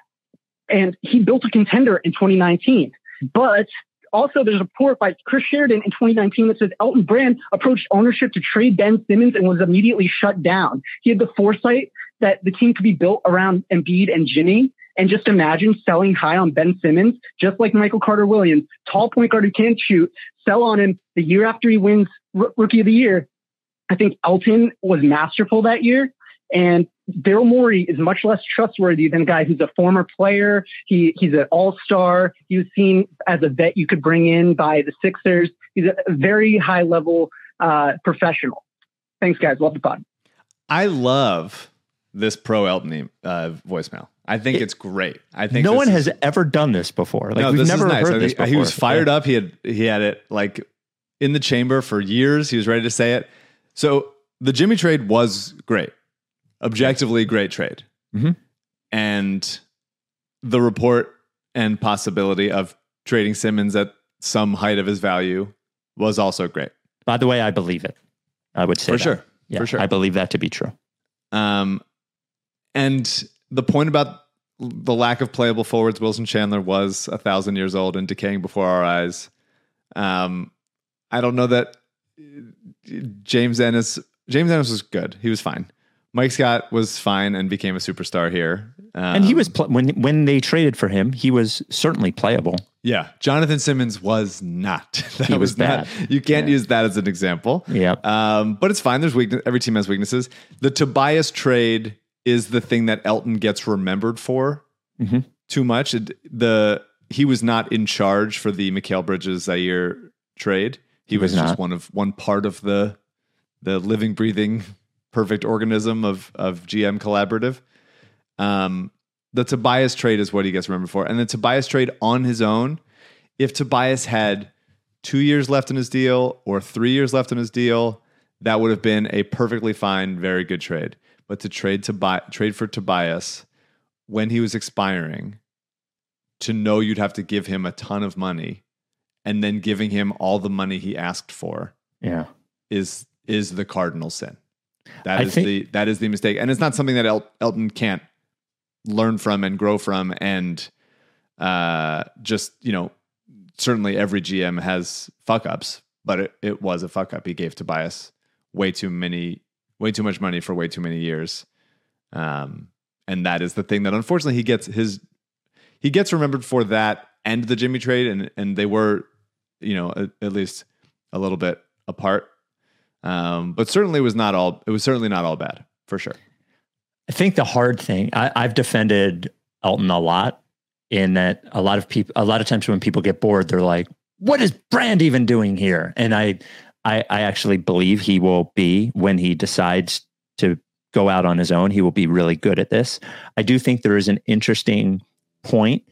And he built a contender in 2019. But also, there's a report by Chris Sheridan in 2019 that says Elton Brand approached ownership to trade Ben Simmons and was immediately shut down. He had the foresight that the team could be built around Embiid and Jimmy. And just imagine selling high on Ben Simmons, just like Michael Carter Williams, tall point guard who can't shoot, sell on him the year after he wins R- Rookie of the Year. I think Elton was masterful that year. And Daryl Morey is much less trustworthy than a guy who's a former player. He he's an all-star. He was seen as a vet you could bring in by the Sixers. He's a very high level uh, professional. Thanks, guys. Love the pod. I love this pro Elton uh, voicemail. I think It- it's great. I think no one is- has ever done this before. Like no, we've never nice. heard I this before. He was fired Yeah. up. He had he had it like in the chamber for years. He was ready to say it. So the Jimmy trade was great, objectively great trade, Mhm. and the report and possibility of trading Simmons at some height of his value was also great. By the way, I believe it. I would say For that. sure. Yeah, For sure. I believe that to be true. Um, and the point about the lack of playable forwards, Wilson Chandler was a thousand years old and decaying before our eyes. Um, I don't know that uh, James Ennis. James Ennis was good. He was fine. Mike Scott was fine and became a superstar here. Um, and he was pl- when when they traded for him, he was certainly playable. yeah. Jonathan Simmons was not. *laughs* That He was not. bad. You can't Yeah. use that as an example. Yeah. Um, but it's fine. There's weakness. Every team has weaknesses. The Tobias trade is the thing that Elton gets remembered for Mhm. too much. It, the he was not in charge for the Mikal Bridges Zhaire trade. He, He was, was just one of one part of the the living, breathing, *laughs* perfect organism of of GM collaborative. Um, the Tobias trade is what he gets remembered for, and the Tobias trade on his own. If Tobias had two years left in his deal or three years left in his deal, that would have been a perfectly fine, very good trade. But to trade to buy trade for Tobias when he was expiring, to know you'd have to give him a ton of money, and then giving him all the money he asked for Yeah. is is the cardinal sin. That I is think- the that is the mistake, and it's not something that El- Elton can't learn from and grow from, and uh, just you know, certainly every GM has fuck ups, but it, it was a fuck up. He gave Tobias way too many, way too much money for way too many years, um, and that is the thing that unfortunately he gets his he gets remembered for that and the Jimmy trade, and and they were, you know, at, at least a little bit apart. Um, but certainly it was not all. It was certainly not all bad for sure. I think the hard thing I, I've defended Elton a lot in that a lot of people a lot of times when people get bored, they're like, "What is Brand even doing here?" And I, I, I actually believe he will be when he decides to go out on his own. He will be really good at this. I do think there is an interesting point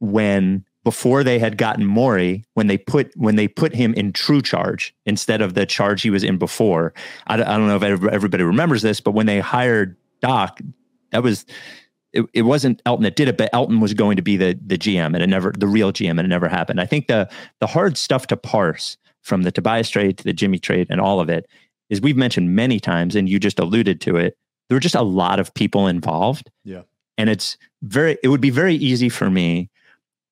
when before they had gotten Morey, when they put when they put him in true charge instead of the charge he was in before. I, don't- I don't know if everybody remembers this, but when they hired Doc, that was it, it wasn't Elton that did it, but Elton was going to be the the GM, and it never the real GM, and it never happened. I think the the hard stuff to parse from the Tobias trade to the Jimmy trade and all of it is we've mentioned many times, and you just alluded to it. There were just a lot of people involved. Yeah. And it's very, it would be very easy for me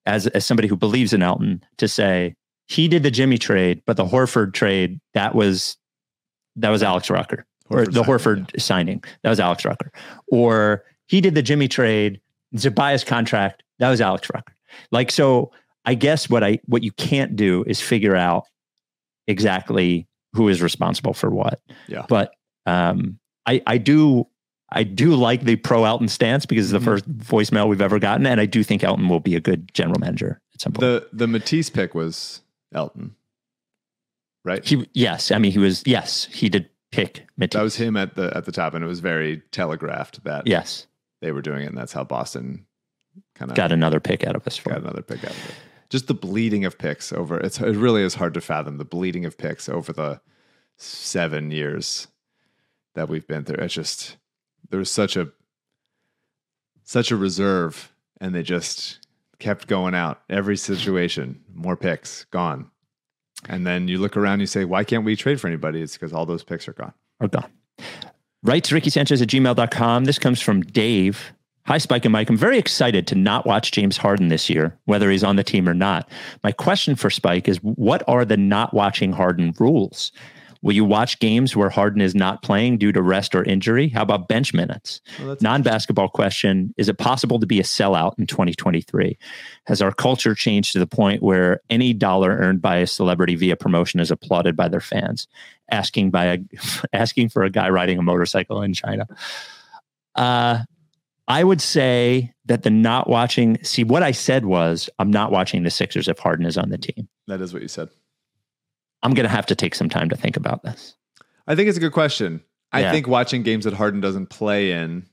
as, as somebody who believes in Elton to say he did the Jimmy trade, but the Horford trade, that was, that was Alex Rucker or the signing, Horford signing. That was Alex Rucker. Or he did the Jimmy trade, Tobias contract. That was Alex Rucker. Like, so I guess what I, what you can't do is figure out exactly who is responsible for what. Yeah. But um, I, I do I do like the pro Elton stance because it's the Mhm. first voicemail we've ever gotten, and I do think Elton will be a good general manager at some point. The the Matisse pick was Elton, right? he yes, I mean he was yes he did pick Matisse. that was him at the at the top, and it was very telegraphed that yes they were doing it, and that's how Boston kind of got another pick out of us for got it. another pick out of it. Just the bleeding of picks over it's it really is hard to fathom the bleeding of picks over the seven years that we've been through. It's just there's such a such a reserve, and they just kept going out every situation. More picks gone, and then you look around, you say, "Why can't we trade for anybody?" It's because all those picks are gone. are gone. Writes Ricky Sanchez at gmail.com. This comes from Dave. Hi, Spike and Mike. I'm very excited to not watch James Harden this year, whether he's on the team or not. My question for Spike is what are the not watching Harden rules? Will you watch games where Harden is not playing due to rest or injury? How about bench minutes? Well, Non basketball question Is it possible to be a sellout in 2023? Has our culture changed to the point where any dollar earned by a celebrity via promotion is applauded by their fans? Asking by a *laughs* asking for a guy riding a motorcycle in China. Uh, I would say that the not watching. See, what I said was I'm not watching the Sixers if Harden is on the team. that is what you said. I'm going to have to take some time to think about this. I think it's a good question. I Yeah. think watching games that Harden doesn't play in,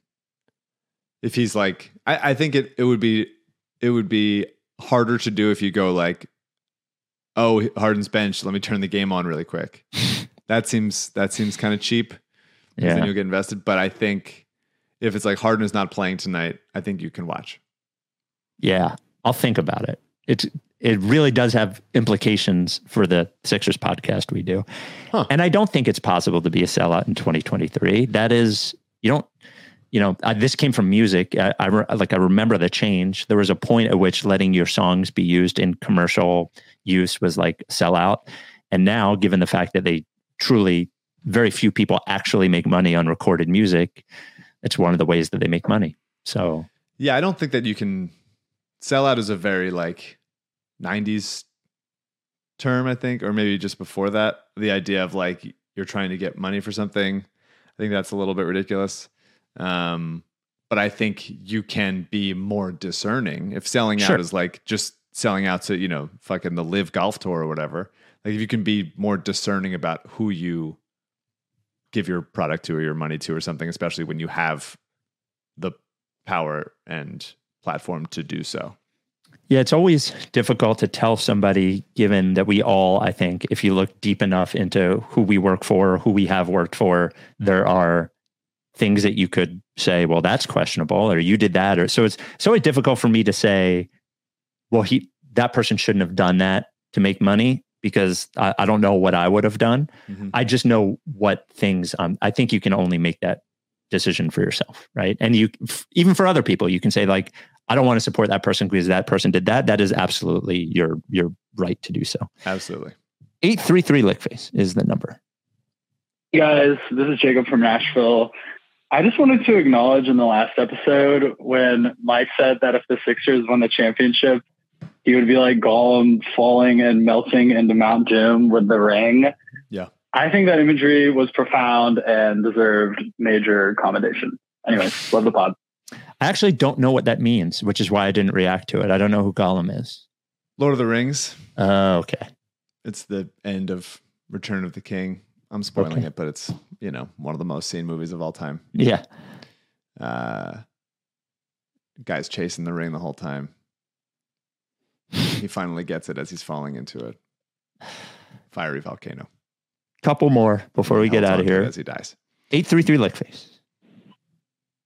if he's like, I, I think it it would be it would be harder to do if you go like, oh, Harden's bench, let me turn the game on really quick. *laughs* that seems that seems kind of cheap. 'cause Then Yeah. you'll get invested. But I think if it's like Harden is not playing tonight, I think you can watch. Yeah, I'll think about it. It's it really does have implications for the Sixers podcast we do. Huh. And I don't think it's possible to be a sellout in 2023. That is you don't you know, uh, this came from music. I, I re- like I remember the change. There was a point at which letting your songs be used in commercial use was like sellout. And now, given the fact that they truly very few people actually make money on recorded music, it's one of the ways that they make money. So Yeah, I don't think that you can sell out is a very like 90s term, I think, or maybe just before that. The idea of like you're trying to get money for something. I think that's a little bit ridiculous. Um, but I think you can be more discerning if selling Sure. out is like just selling out to, you know, fucking the live golf tour or whatever. Like if you can be more discerning about who you give your product to or your money to or something, especially when you have the power and platform to do so. Yeah, it's always difficult to tell somebody, given that we all, I think, if you look deep enough into who we work for, who we have worked for, there are things that you could say, well, that's questionable, or you did that. Or so it's so it's difficult for me to say, well, he that person shouldn't have done that to make money because I, I don't know what I would have done. Mhm. I just know what things um, I think you can only make that decision for yourself, right? And you f- even for other people, you can say like, I don't want to support that person because that person did that. That is absolutely your your right to do so. Absolutely. Eight three three lickface is the number. Hey guys, this is Jacob from Nashville. I just wanted to acknowledge in the last episode when Mike said that if the Sixers won the championship, he would be like Gollum falling and melting into Mount Doom with the ring. Yeah. I think that imagery was profound and deserved major commendation. Anyways, love the pod. I actually don't know what that means, which is why I didn't react to it. I don't know who Gollum is. Lord of the Rings. Oh, okay. It's the end of Return of the King. I'm spoiling Okay. it, but it's, you know, one of the most seen movies of all time. Yeah. Uh, guy's chasing the ring the whole time. He finally gets it as he's falling into a Fiery volcano. Couple more before we get out of here. As he dies. 833 Lickface.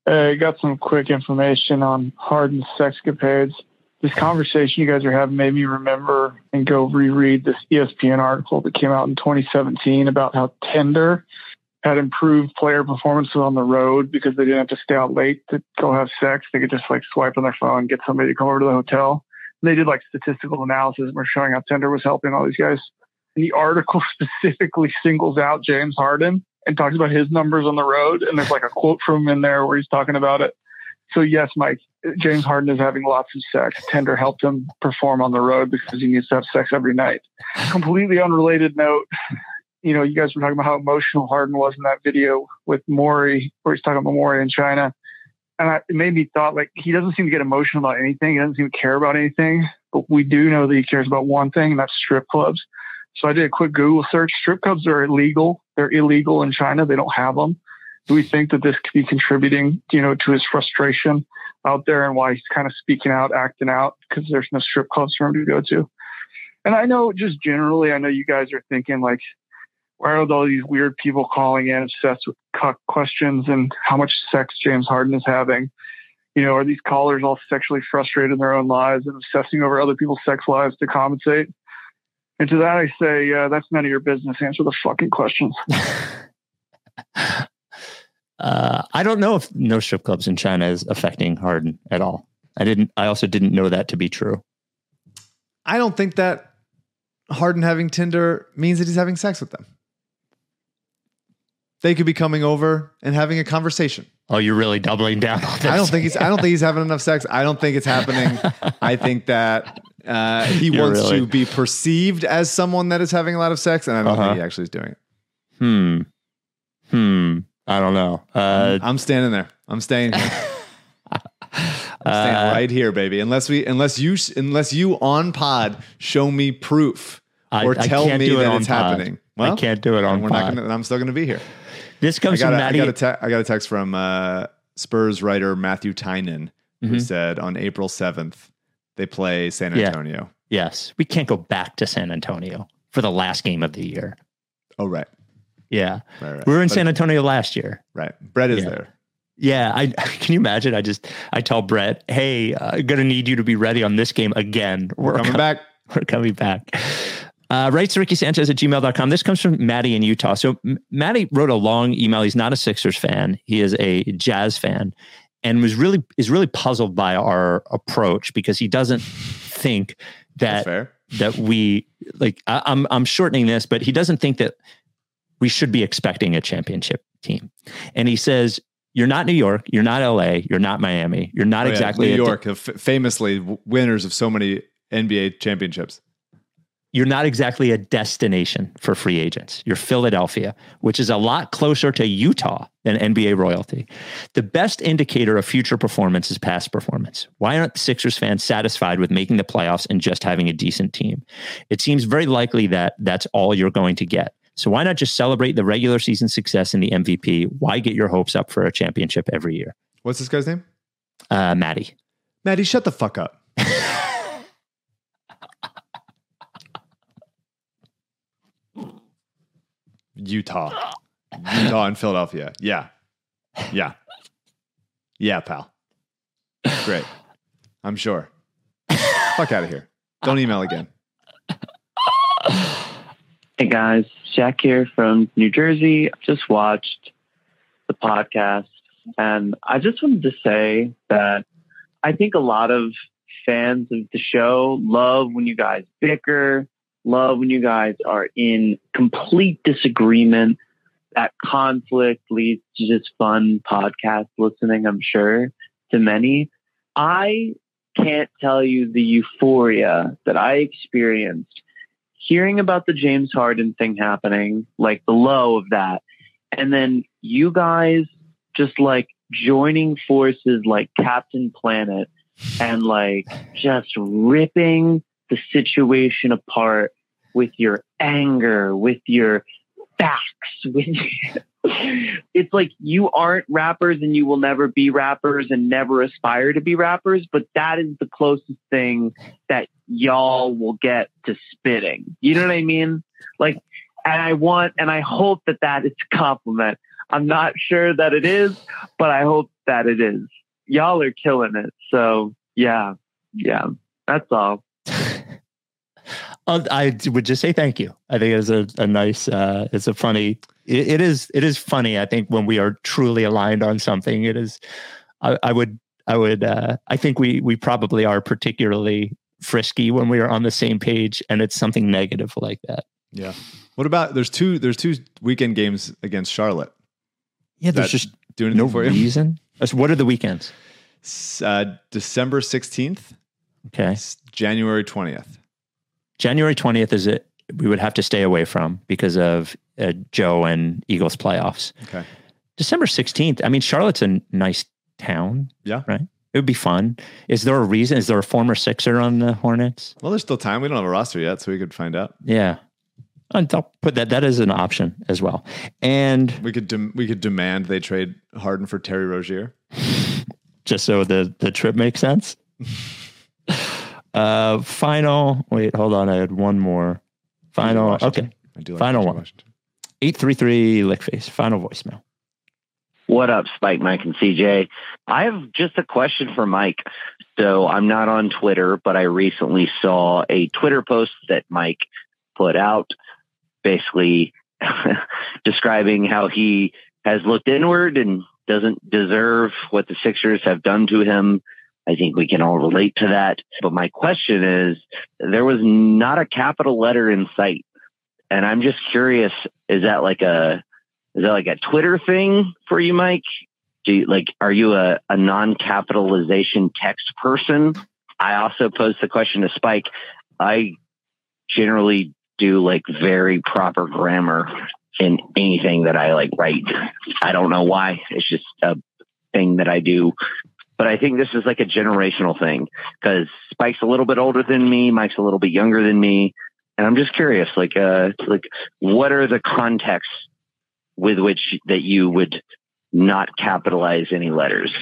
Uh, I got some quick information on Harden's sex capades. This conversation you guys are having made me remember and go reread this ESPN article that came out in 2017 about how Tinder had improved player performances on the road because they didn't have to stay out late to go have sex. They could just like swipe on their phone, get somebody to come over to the hotel. They did like statistical analysis and were showing how Tinder was helping all these guys. And the article *laughs* specifically singles out James Harden and talks about his numbers on the road. And there's like a quote from him in there where he's talking about it. So yes, Mike, James Harden is having lots of sex. Tinder helped him perform on the road because he needs to have sex every night. Completely unrelated note. You know, you guys were talking about how emotional Harden was in that video with Morey, where he's talking about Morey in China. And I, it made me thought like he doesn't seem to get emotional about anything. He doesn't seem to care about anything. But we do know that he cares about one thing, and that's strip clubs. So I did a quick Google search. Strip clubs are illegal. They're illegal in China. They don't have them. Do we think that this could be contributing, you know, to his frustration out there and why he's kind of speaking out, acting out because there's no strip clubs for him to go to? And I know just generally, I know you guys are thinking like, why are all these weird people calling in obsessed with cuck questions and how much sex James Harden is having? You know, are these callers all sexually frustrated in their own lives and obsessing over other people's sex lives to compensate? And to that, I say, uh, that's none of your business. Answer the fucking questions. *laughs* Uh, I don't know if no strip clubs in China is affecting Harden at all. I didn't. I also didn't know that to be true. I don't think that Harden having Tinder means that he's having sex with them. They could be coming over and having a conversation. Oh, you're really doubling down on this. I don't think he's. I don't think he's having enough sex. I don't think it's happening. *laughs* I think that uh, he You're wants really- to be perceived as someone that is having a lot of sex, and I don't Uh-huh. think he actually is doing it. Hmm. Hmm. I don't know. Uh, I'm standing there. I'm staying. Here. *laughs* I'm staying Uh, right here, baby. Unless we, unless you, unless you on pod show me proof or I tell can't me that it's pod. happening. I can't do it on we're not pod. gonna. I'm still going to be here. This I comes got, from a, I, Maddie. got a te- I got a text from uh, Spurs writer Matthew Tynan who Mhm. said on April 7th they play San Yeah. Antonio. yes, we can't go back to San Antonio for the last game of the year. Oh right, Yeah, right, right. we were in But- San Antonio last year. Right, Brett is Yeah. there. Yeah, I *laughs* can you imagine? I just I tell Brett, "Hey, I'm gonna need you to be ready on this game again. We're coming com- back. *laughs* We're coming back." Uh, writes Ricky Sanchez at gmail.com. This comes from Maddie in Utah. So Maddie wrote a long email. He's not a Sixers fan. He is a jazz fan and was really is really puzzled by our approach because he doesn't think that that we like I, I'm I'm shortening this, but he doesn't think that we should be expecting a championship team. And he says, You're not New York, you're not LA, you're not Miami, you're not Oh, yeah, exactly New a de- York, f- famously winners of so many NBA championships. You're not exactly a destination for free agents. You're Philadelphia, which is a lot closer to Utah than NBA royalty. The best indicator of future performance is past performance. Why aren't the Sixers fans satisfied with making the playoffs and just having a decent team? It seems very likely that that's all you're going to get. So why not just celebrate the regular season success and the MVP? Why get your hopes up for a championship every year? What's this guy's name? Uh, Maddie. Maddie, shut the fuck up. *laughs* Utah. Utah and Philadelphia. Yeah. Yeah. Yeah, pal. Great. I'm sure. fuck out of here. Don't email again. Hey guys, Jack here from New Jersey. Just watched the podcast and I just wanted to say that I think a lot of fans of the show love when you guys bicker, love when you guys are in complete disagreement. That conflict leads to just fun podcast listening, I'm sure, to many. I can't tell you the euphoria that I experienced hearing about the James Harden thing happening, like the low of that, and then you guys just like joining forces like Captain Planet and like just ripping the situation apart with your anger, with your facts, with *laughs* it's like you aren't rappers and you will never be rappers and never aspire to be rappers, but that is the closest thing that y'all will get to spitting. You know what I mean? Like, and I want and I hope that that is a compliment. I'm not sure that it is, but I hope that it is. Y'all are killing it. So yeah, yeah, that's all. I would just say thank you. I think it's a, a nice, uh, it's a funny, it, it is, it is funny. I think when we are truly aligned on something, it is, I, I would, I would, uh, I think we, we probably are particularly frisky when we are on the same page and it's something negative like that. Yeah. What about there's two there's two weekend games against Charlotte. Yeah, there's just doing no for you? reason. What are the weekends? Uh, December sixteenth, Okay. January twentieth. January 20th is it we would have to stay away from because of uh, Joe and Eagles playoffs. Okay. December 16th. I mean, Charlotte's a nice town. Yeah. Right. It would be fun. Is there a reason? Is there a former Sixer on the Hornets? Well, there's still time. We don't have a roster yet, so we could find out. Yeah. And I'll put that. That is an option as well. And We could dem- we could demand they trade Harden for Terry Rozier. *laughs* just so the the trip makes sense. *laughs* uh, final. Wait, hold on. I had one more. Final. Washington. Okay. I do like Final PJ one. Washington. Eight three three Lickface. Final voicemail. What up, Spike, Mike, and CJ? I have just a question for Mike. So I'm not on Twitter, but I recently saw a Twitter post that Mike put out, basically *laughs* describing how he has looked inward and doesn't deserve what the Sixers have done to him. I think we can all relate to that. But my question is there was not a capital letter in sight. And I'm just curious, is that like a is that like a Twitter thing for you, Mike? Do you like are you a, a non-capitalization text person? I also posed the question to Spike. I generally do like very proper grammar in anything that I like write. I don't know why. It's just a thing that I do. But I think this is like a generational thing because Spike's a little bit older than me, Mike's a little bit younger than me. And I'm just curious, like uh like what are the contexts with which that you would not capitalize any letters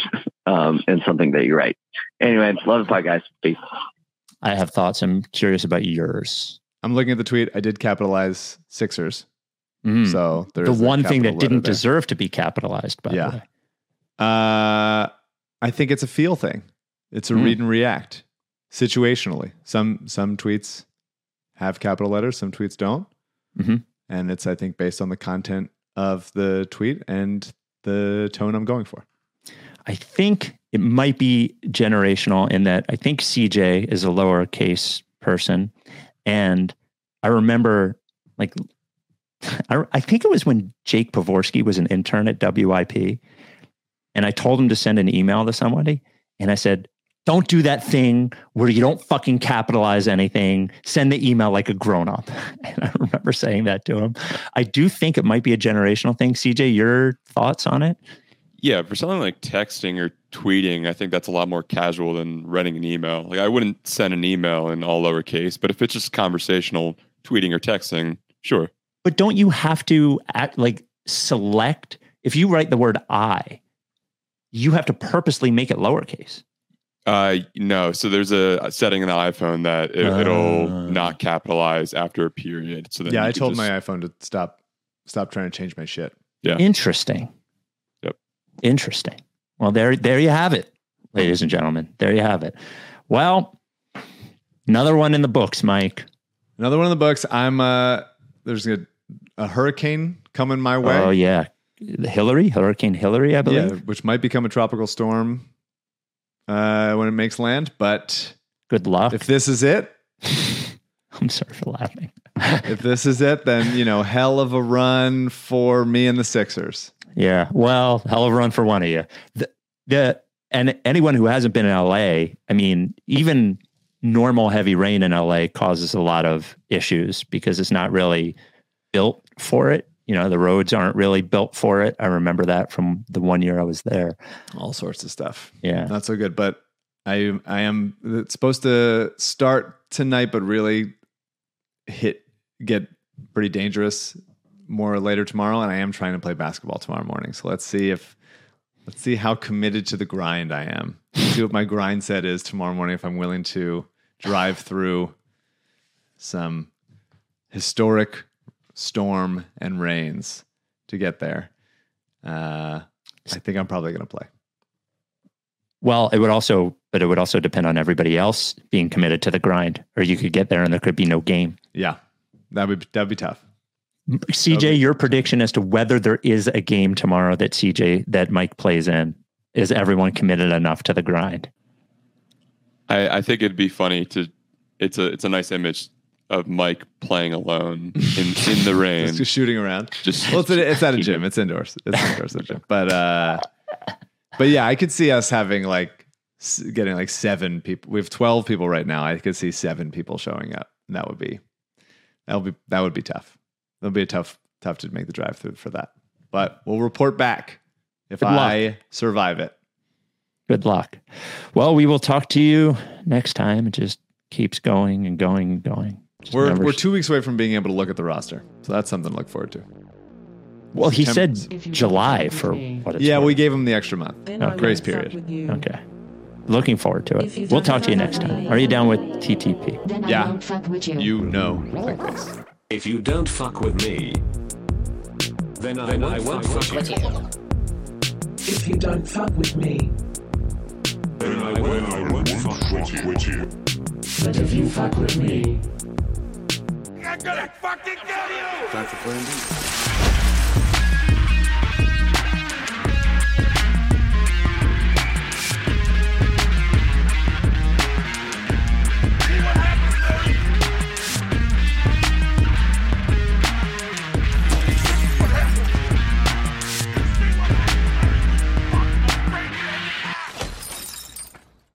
um, in something that you write. Anyway, love the podcast. Peace. I have thoughts. I'm curious about yours. I'm looking at the tweet. I did capitalize Sixers. Mhm. So there's the one thing that didn't there. deserve to be capitalized. By Yeah. the way. Uh, I think it's a feel thing. It's a Mm. read and react situationally. Some some tweets have capital letters, some tweets don't, Mhm. and it's I think based on the content of the tweet and the tone I'm going for. I think it might be generational in that I think CJ is a lowercase person. And I remember like, *laughs* I, I think it was when Jake Pavorsky was an intern at WIP. And I told him to send an email to somebody. And I said, don't do that thing where you don't fucking capitalize anything. Send the email like a grown up. *laughs* And I remember saying that to him. I do think it might be a generational thing. CJ, your thoughts on it? Yeah, for something like texting or tweeting, I think that's a lot more casual than writing an email. Like I wouldn't send an email in all lowercase, but if it's just conversational tweeting or texting, sure. But don't you have to act like select if you write the word I, you have to purposely make it lowercase. Uh, no. So there's a, a setting in the iPhone that it, it'll Ah. not capitalize after a period. So then yeah, I told just- my iPhone to stop stop trying to change my shit. Yeah. Interesting. Yep. Interesting. Well, there, there you have it, ladies and gentlemen. There you have it. Well, another one in the books, Mike. Another one in the books. I'm uh there's a, a hurricane coming my way. Oh yeah, Hilary, Hurricane Hilary, I believe. Yeah, which might become a tropical storm uh, when it makes land. But good luck. If this is it, *laughs* I'm sorry for laughing. if this is it, then you know, hell of a run for me and the Sixers. Yeah. Well, hell of a run for one of you. The, the and anyone who hasn't been in LA, I mean, even normal heavy rain in LA causes a lot of issues because it's not really built for it. You know, the roads aren't really built for it. I remember that from the one year I was there. All sorts of stuff. Yeah. Not so good, but I I am it's supposed to start tonight, but really hit get pretty dangerous more later tomorrow. And I am trying to play basketball tomorrow morning. So let's see if let's see how committed to the grind I am. Let's see what my grind set is tomorrow morning if I'm willing to drive through some historic storm and rains to get there. Uh, I think I'm probably going to play. Well, it would also, but it would also depend on everybody else being committed to the grind, or you could get there and there could be no game. Yeah, that would that'd be tough. CJ, your prediction as to whether there is a game tomorrow that CJ that Mike plays in is everyone committed enough to the grind? I, I think it'd be funny to. It's a it's a nice image of Mike playing alone *laughs* in in the rain, Just, just shooting around. Just well, it's, it's at a *laughs* gym. It's indoors. It's indoors at a gym. But uh, but yeah, I could see us having like getting like seven people. We have twelve people right now. I could see seven people showing up. And that would be that would be that would be tough. That would be a tough tough to make the drive through for that. But we'll report back if Good luck. I survive it. Good luck. Well, we will talk to you next time. It just keeps going and going and going. Just We're we're two weeks away from being able to look at the roster, so that's something to look forward to. well, he said July for what it's Yeah, worth. we gave him the extra month. Okay. Grace period. Okay. Looking forward to it. We'll talk to you next time. Are you down with TTP? Yeah. You know. Like this. If you don't fuck with me, then I, then I won't fuck with you. If you don't fuck with me, Then I won't, I won't fuck with you. but if you fuck with me, Gonna fucking kill you! Time for plan B.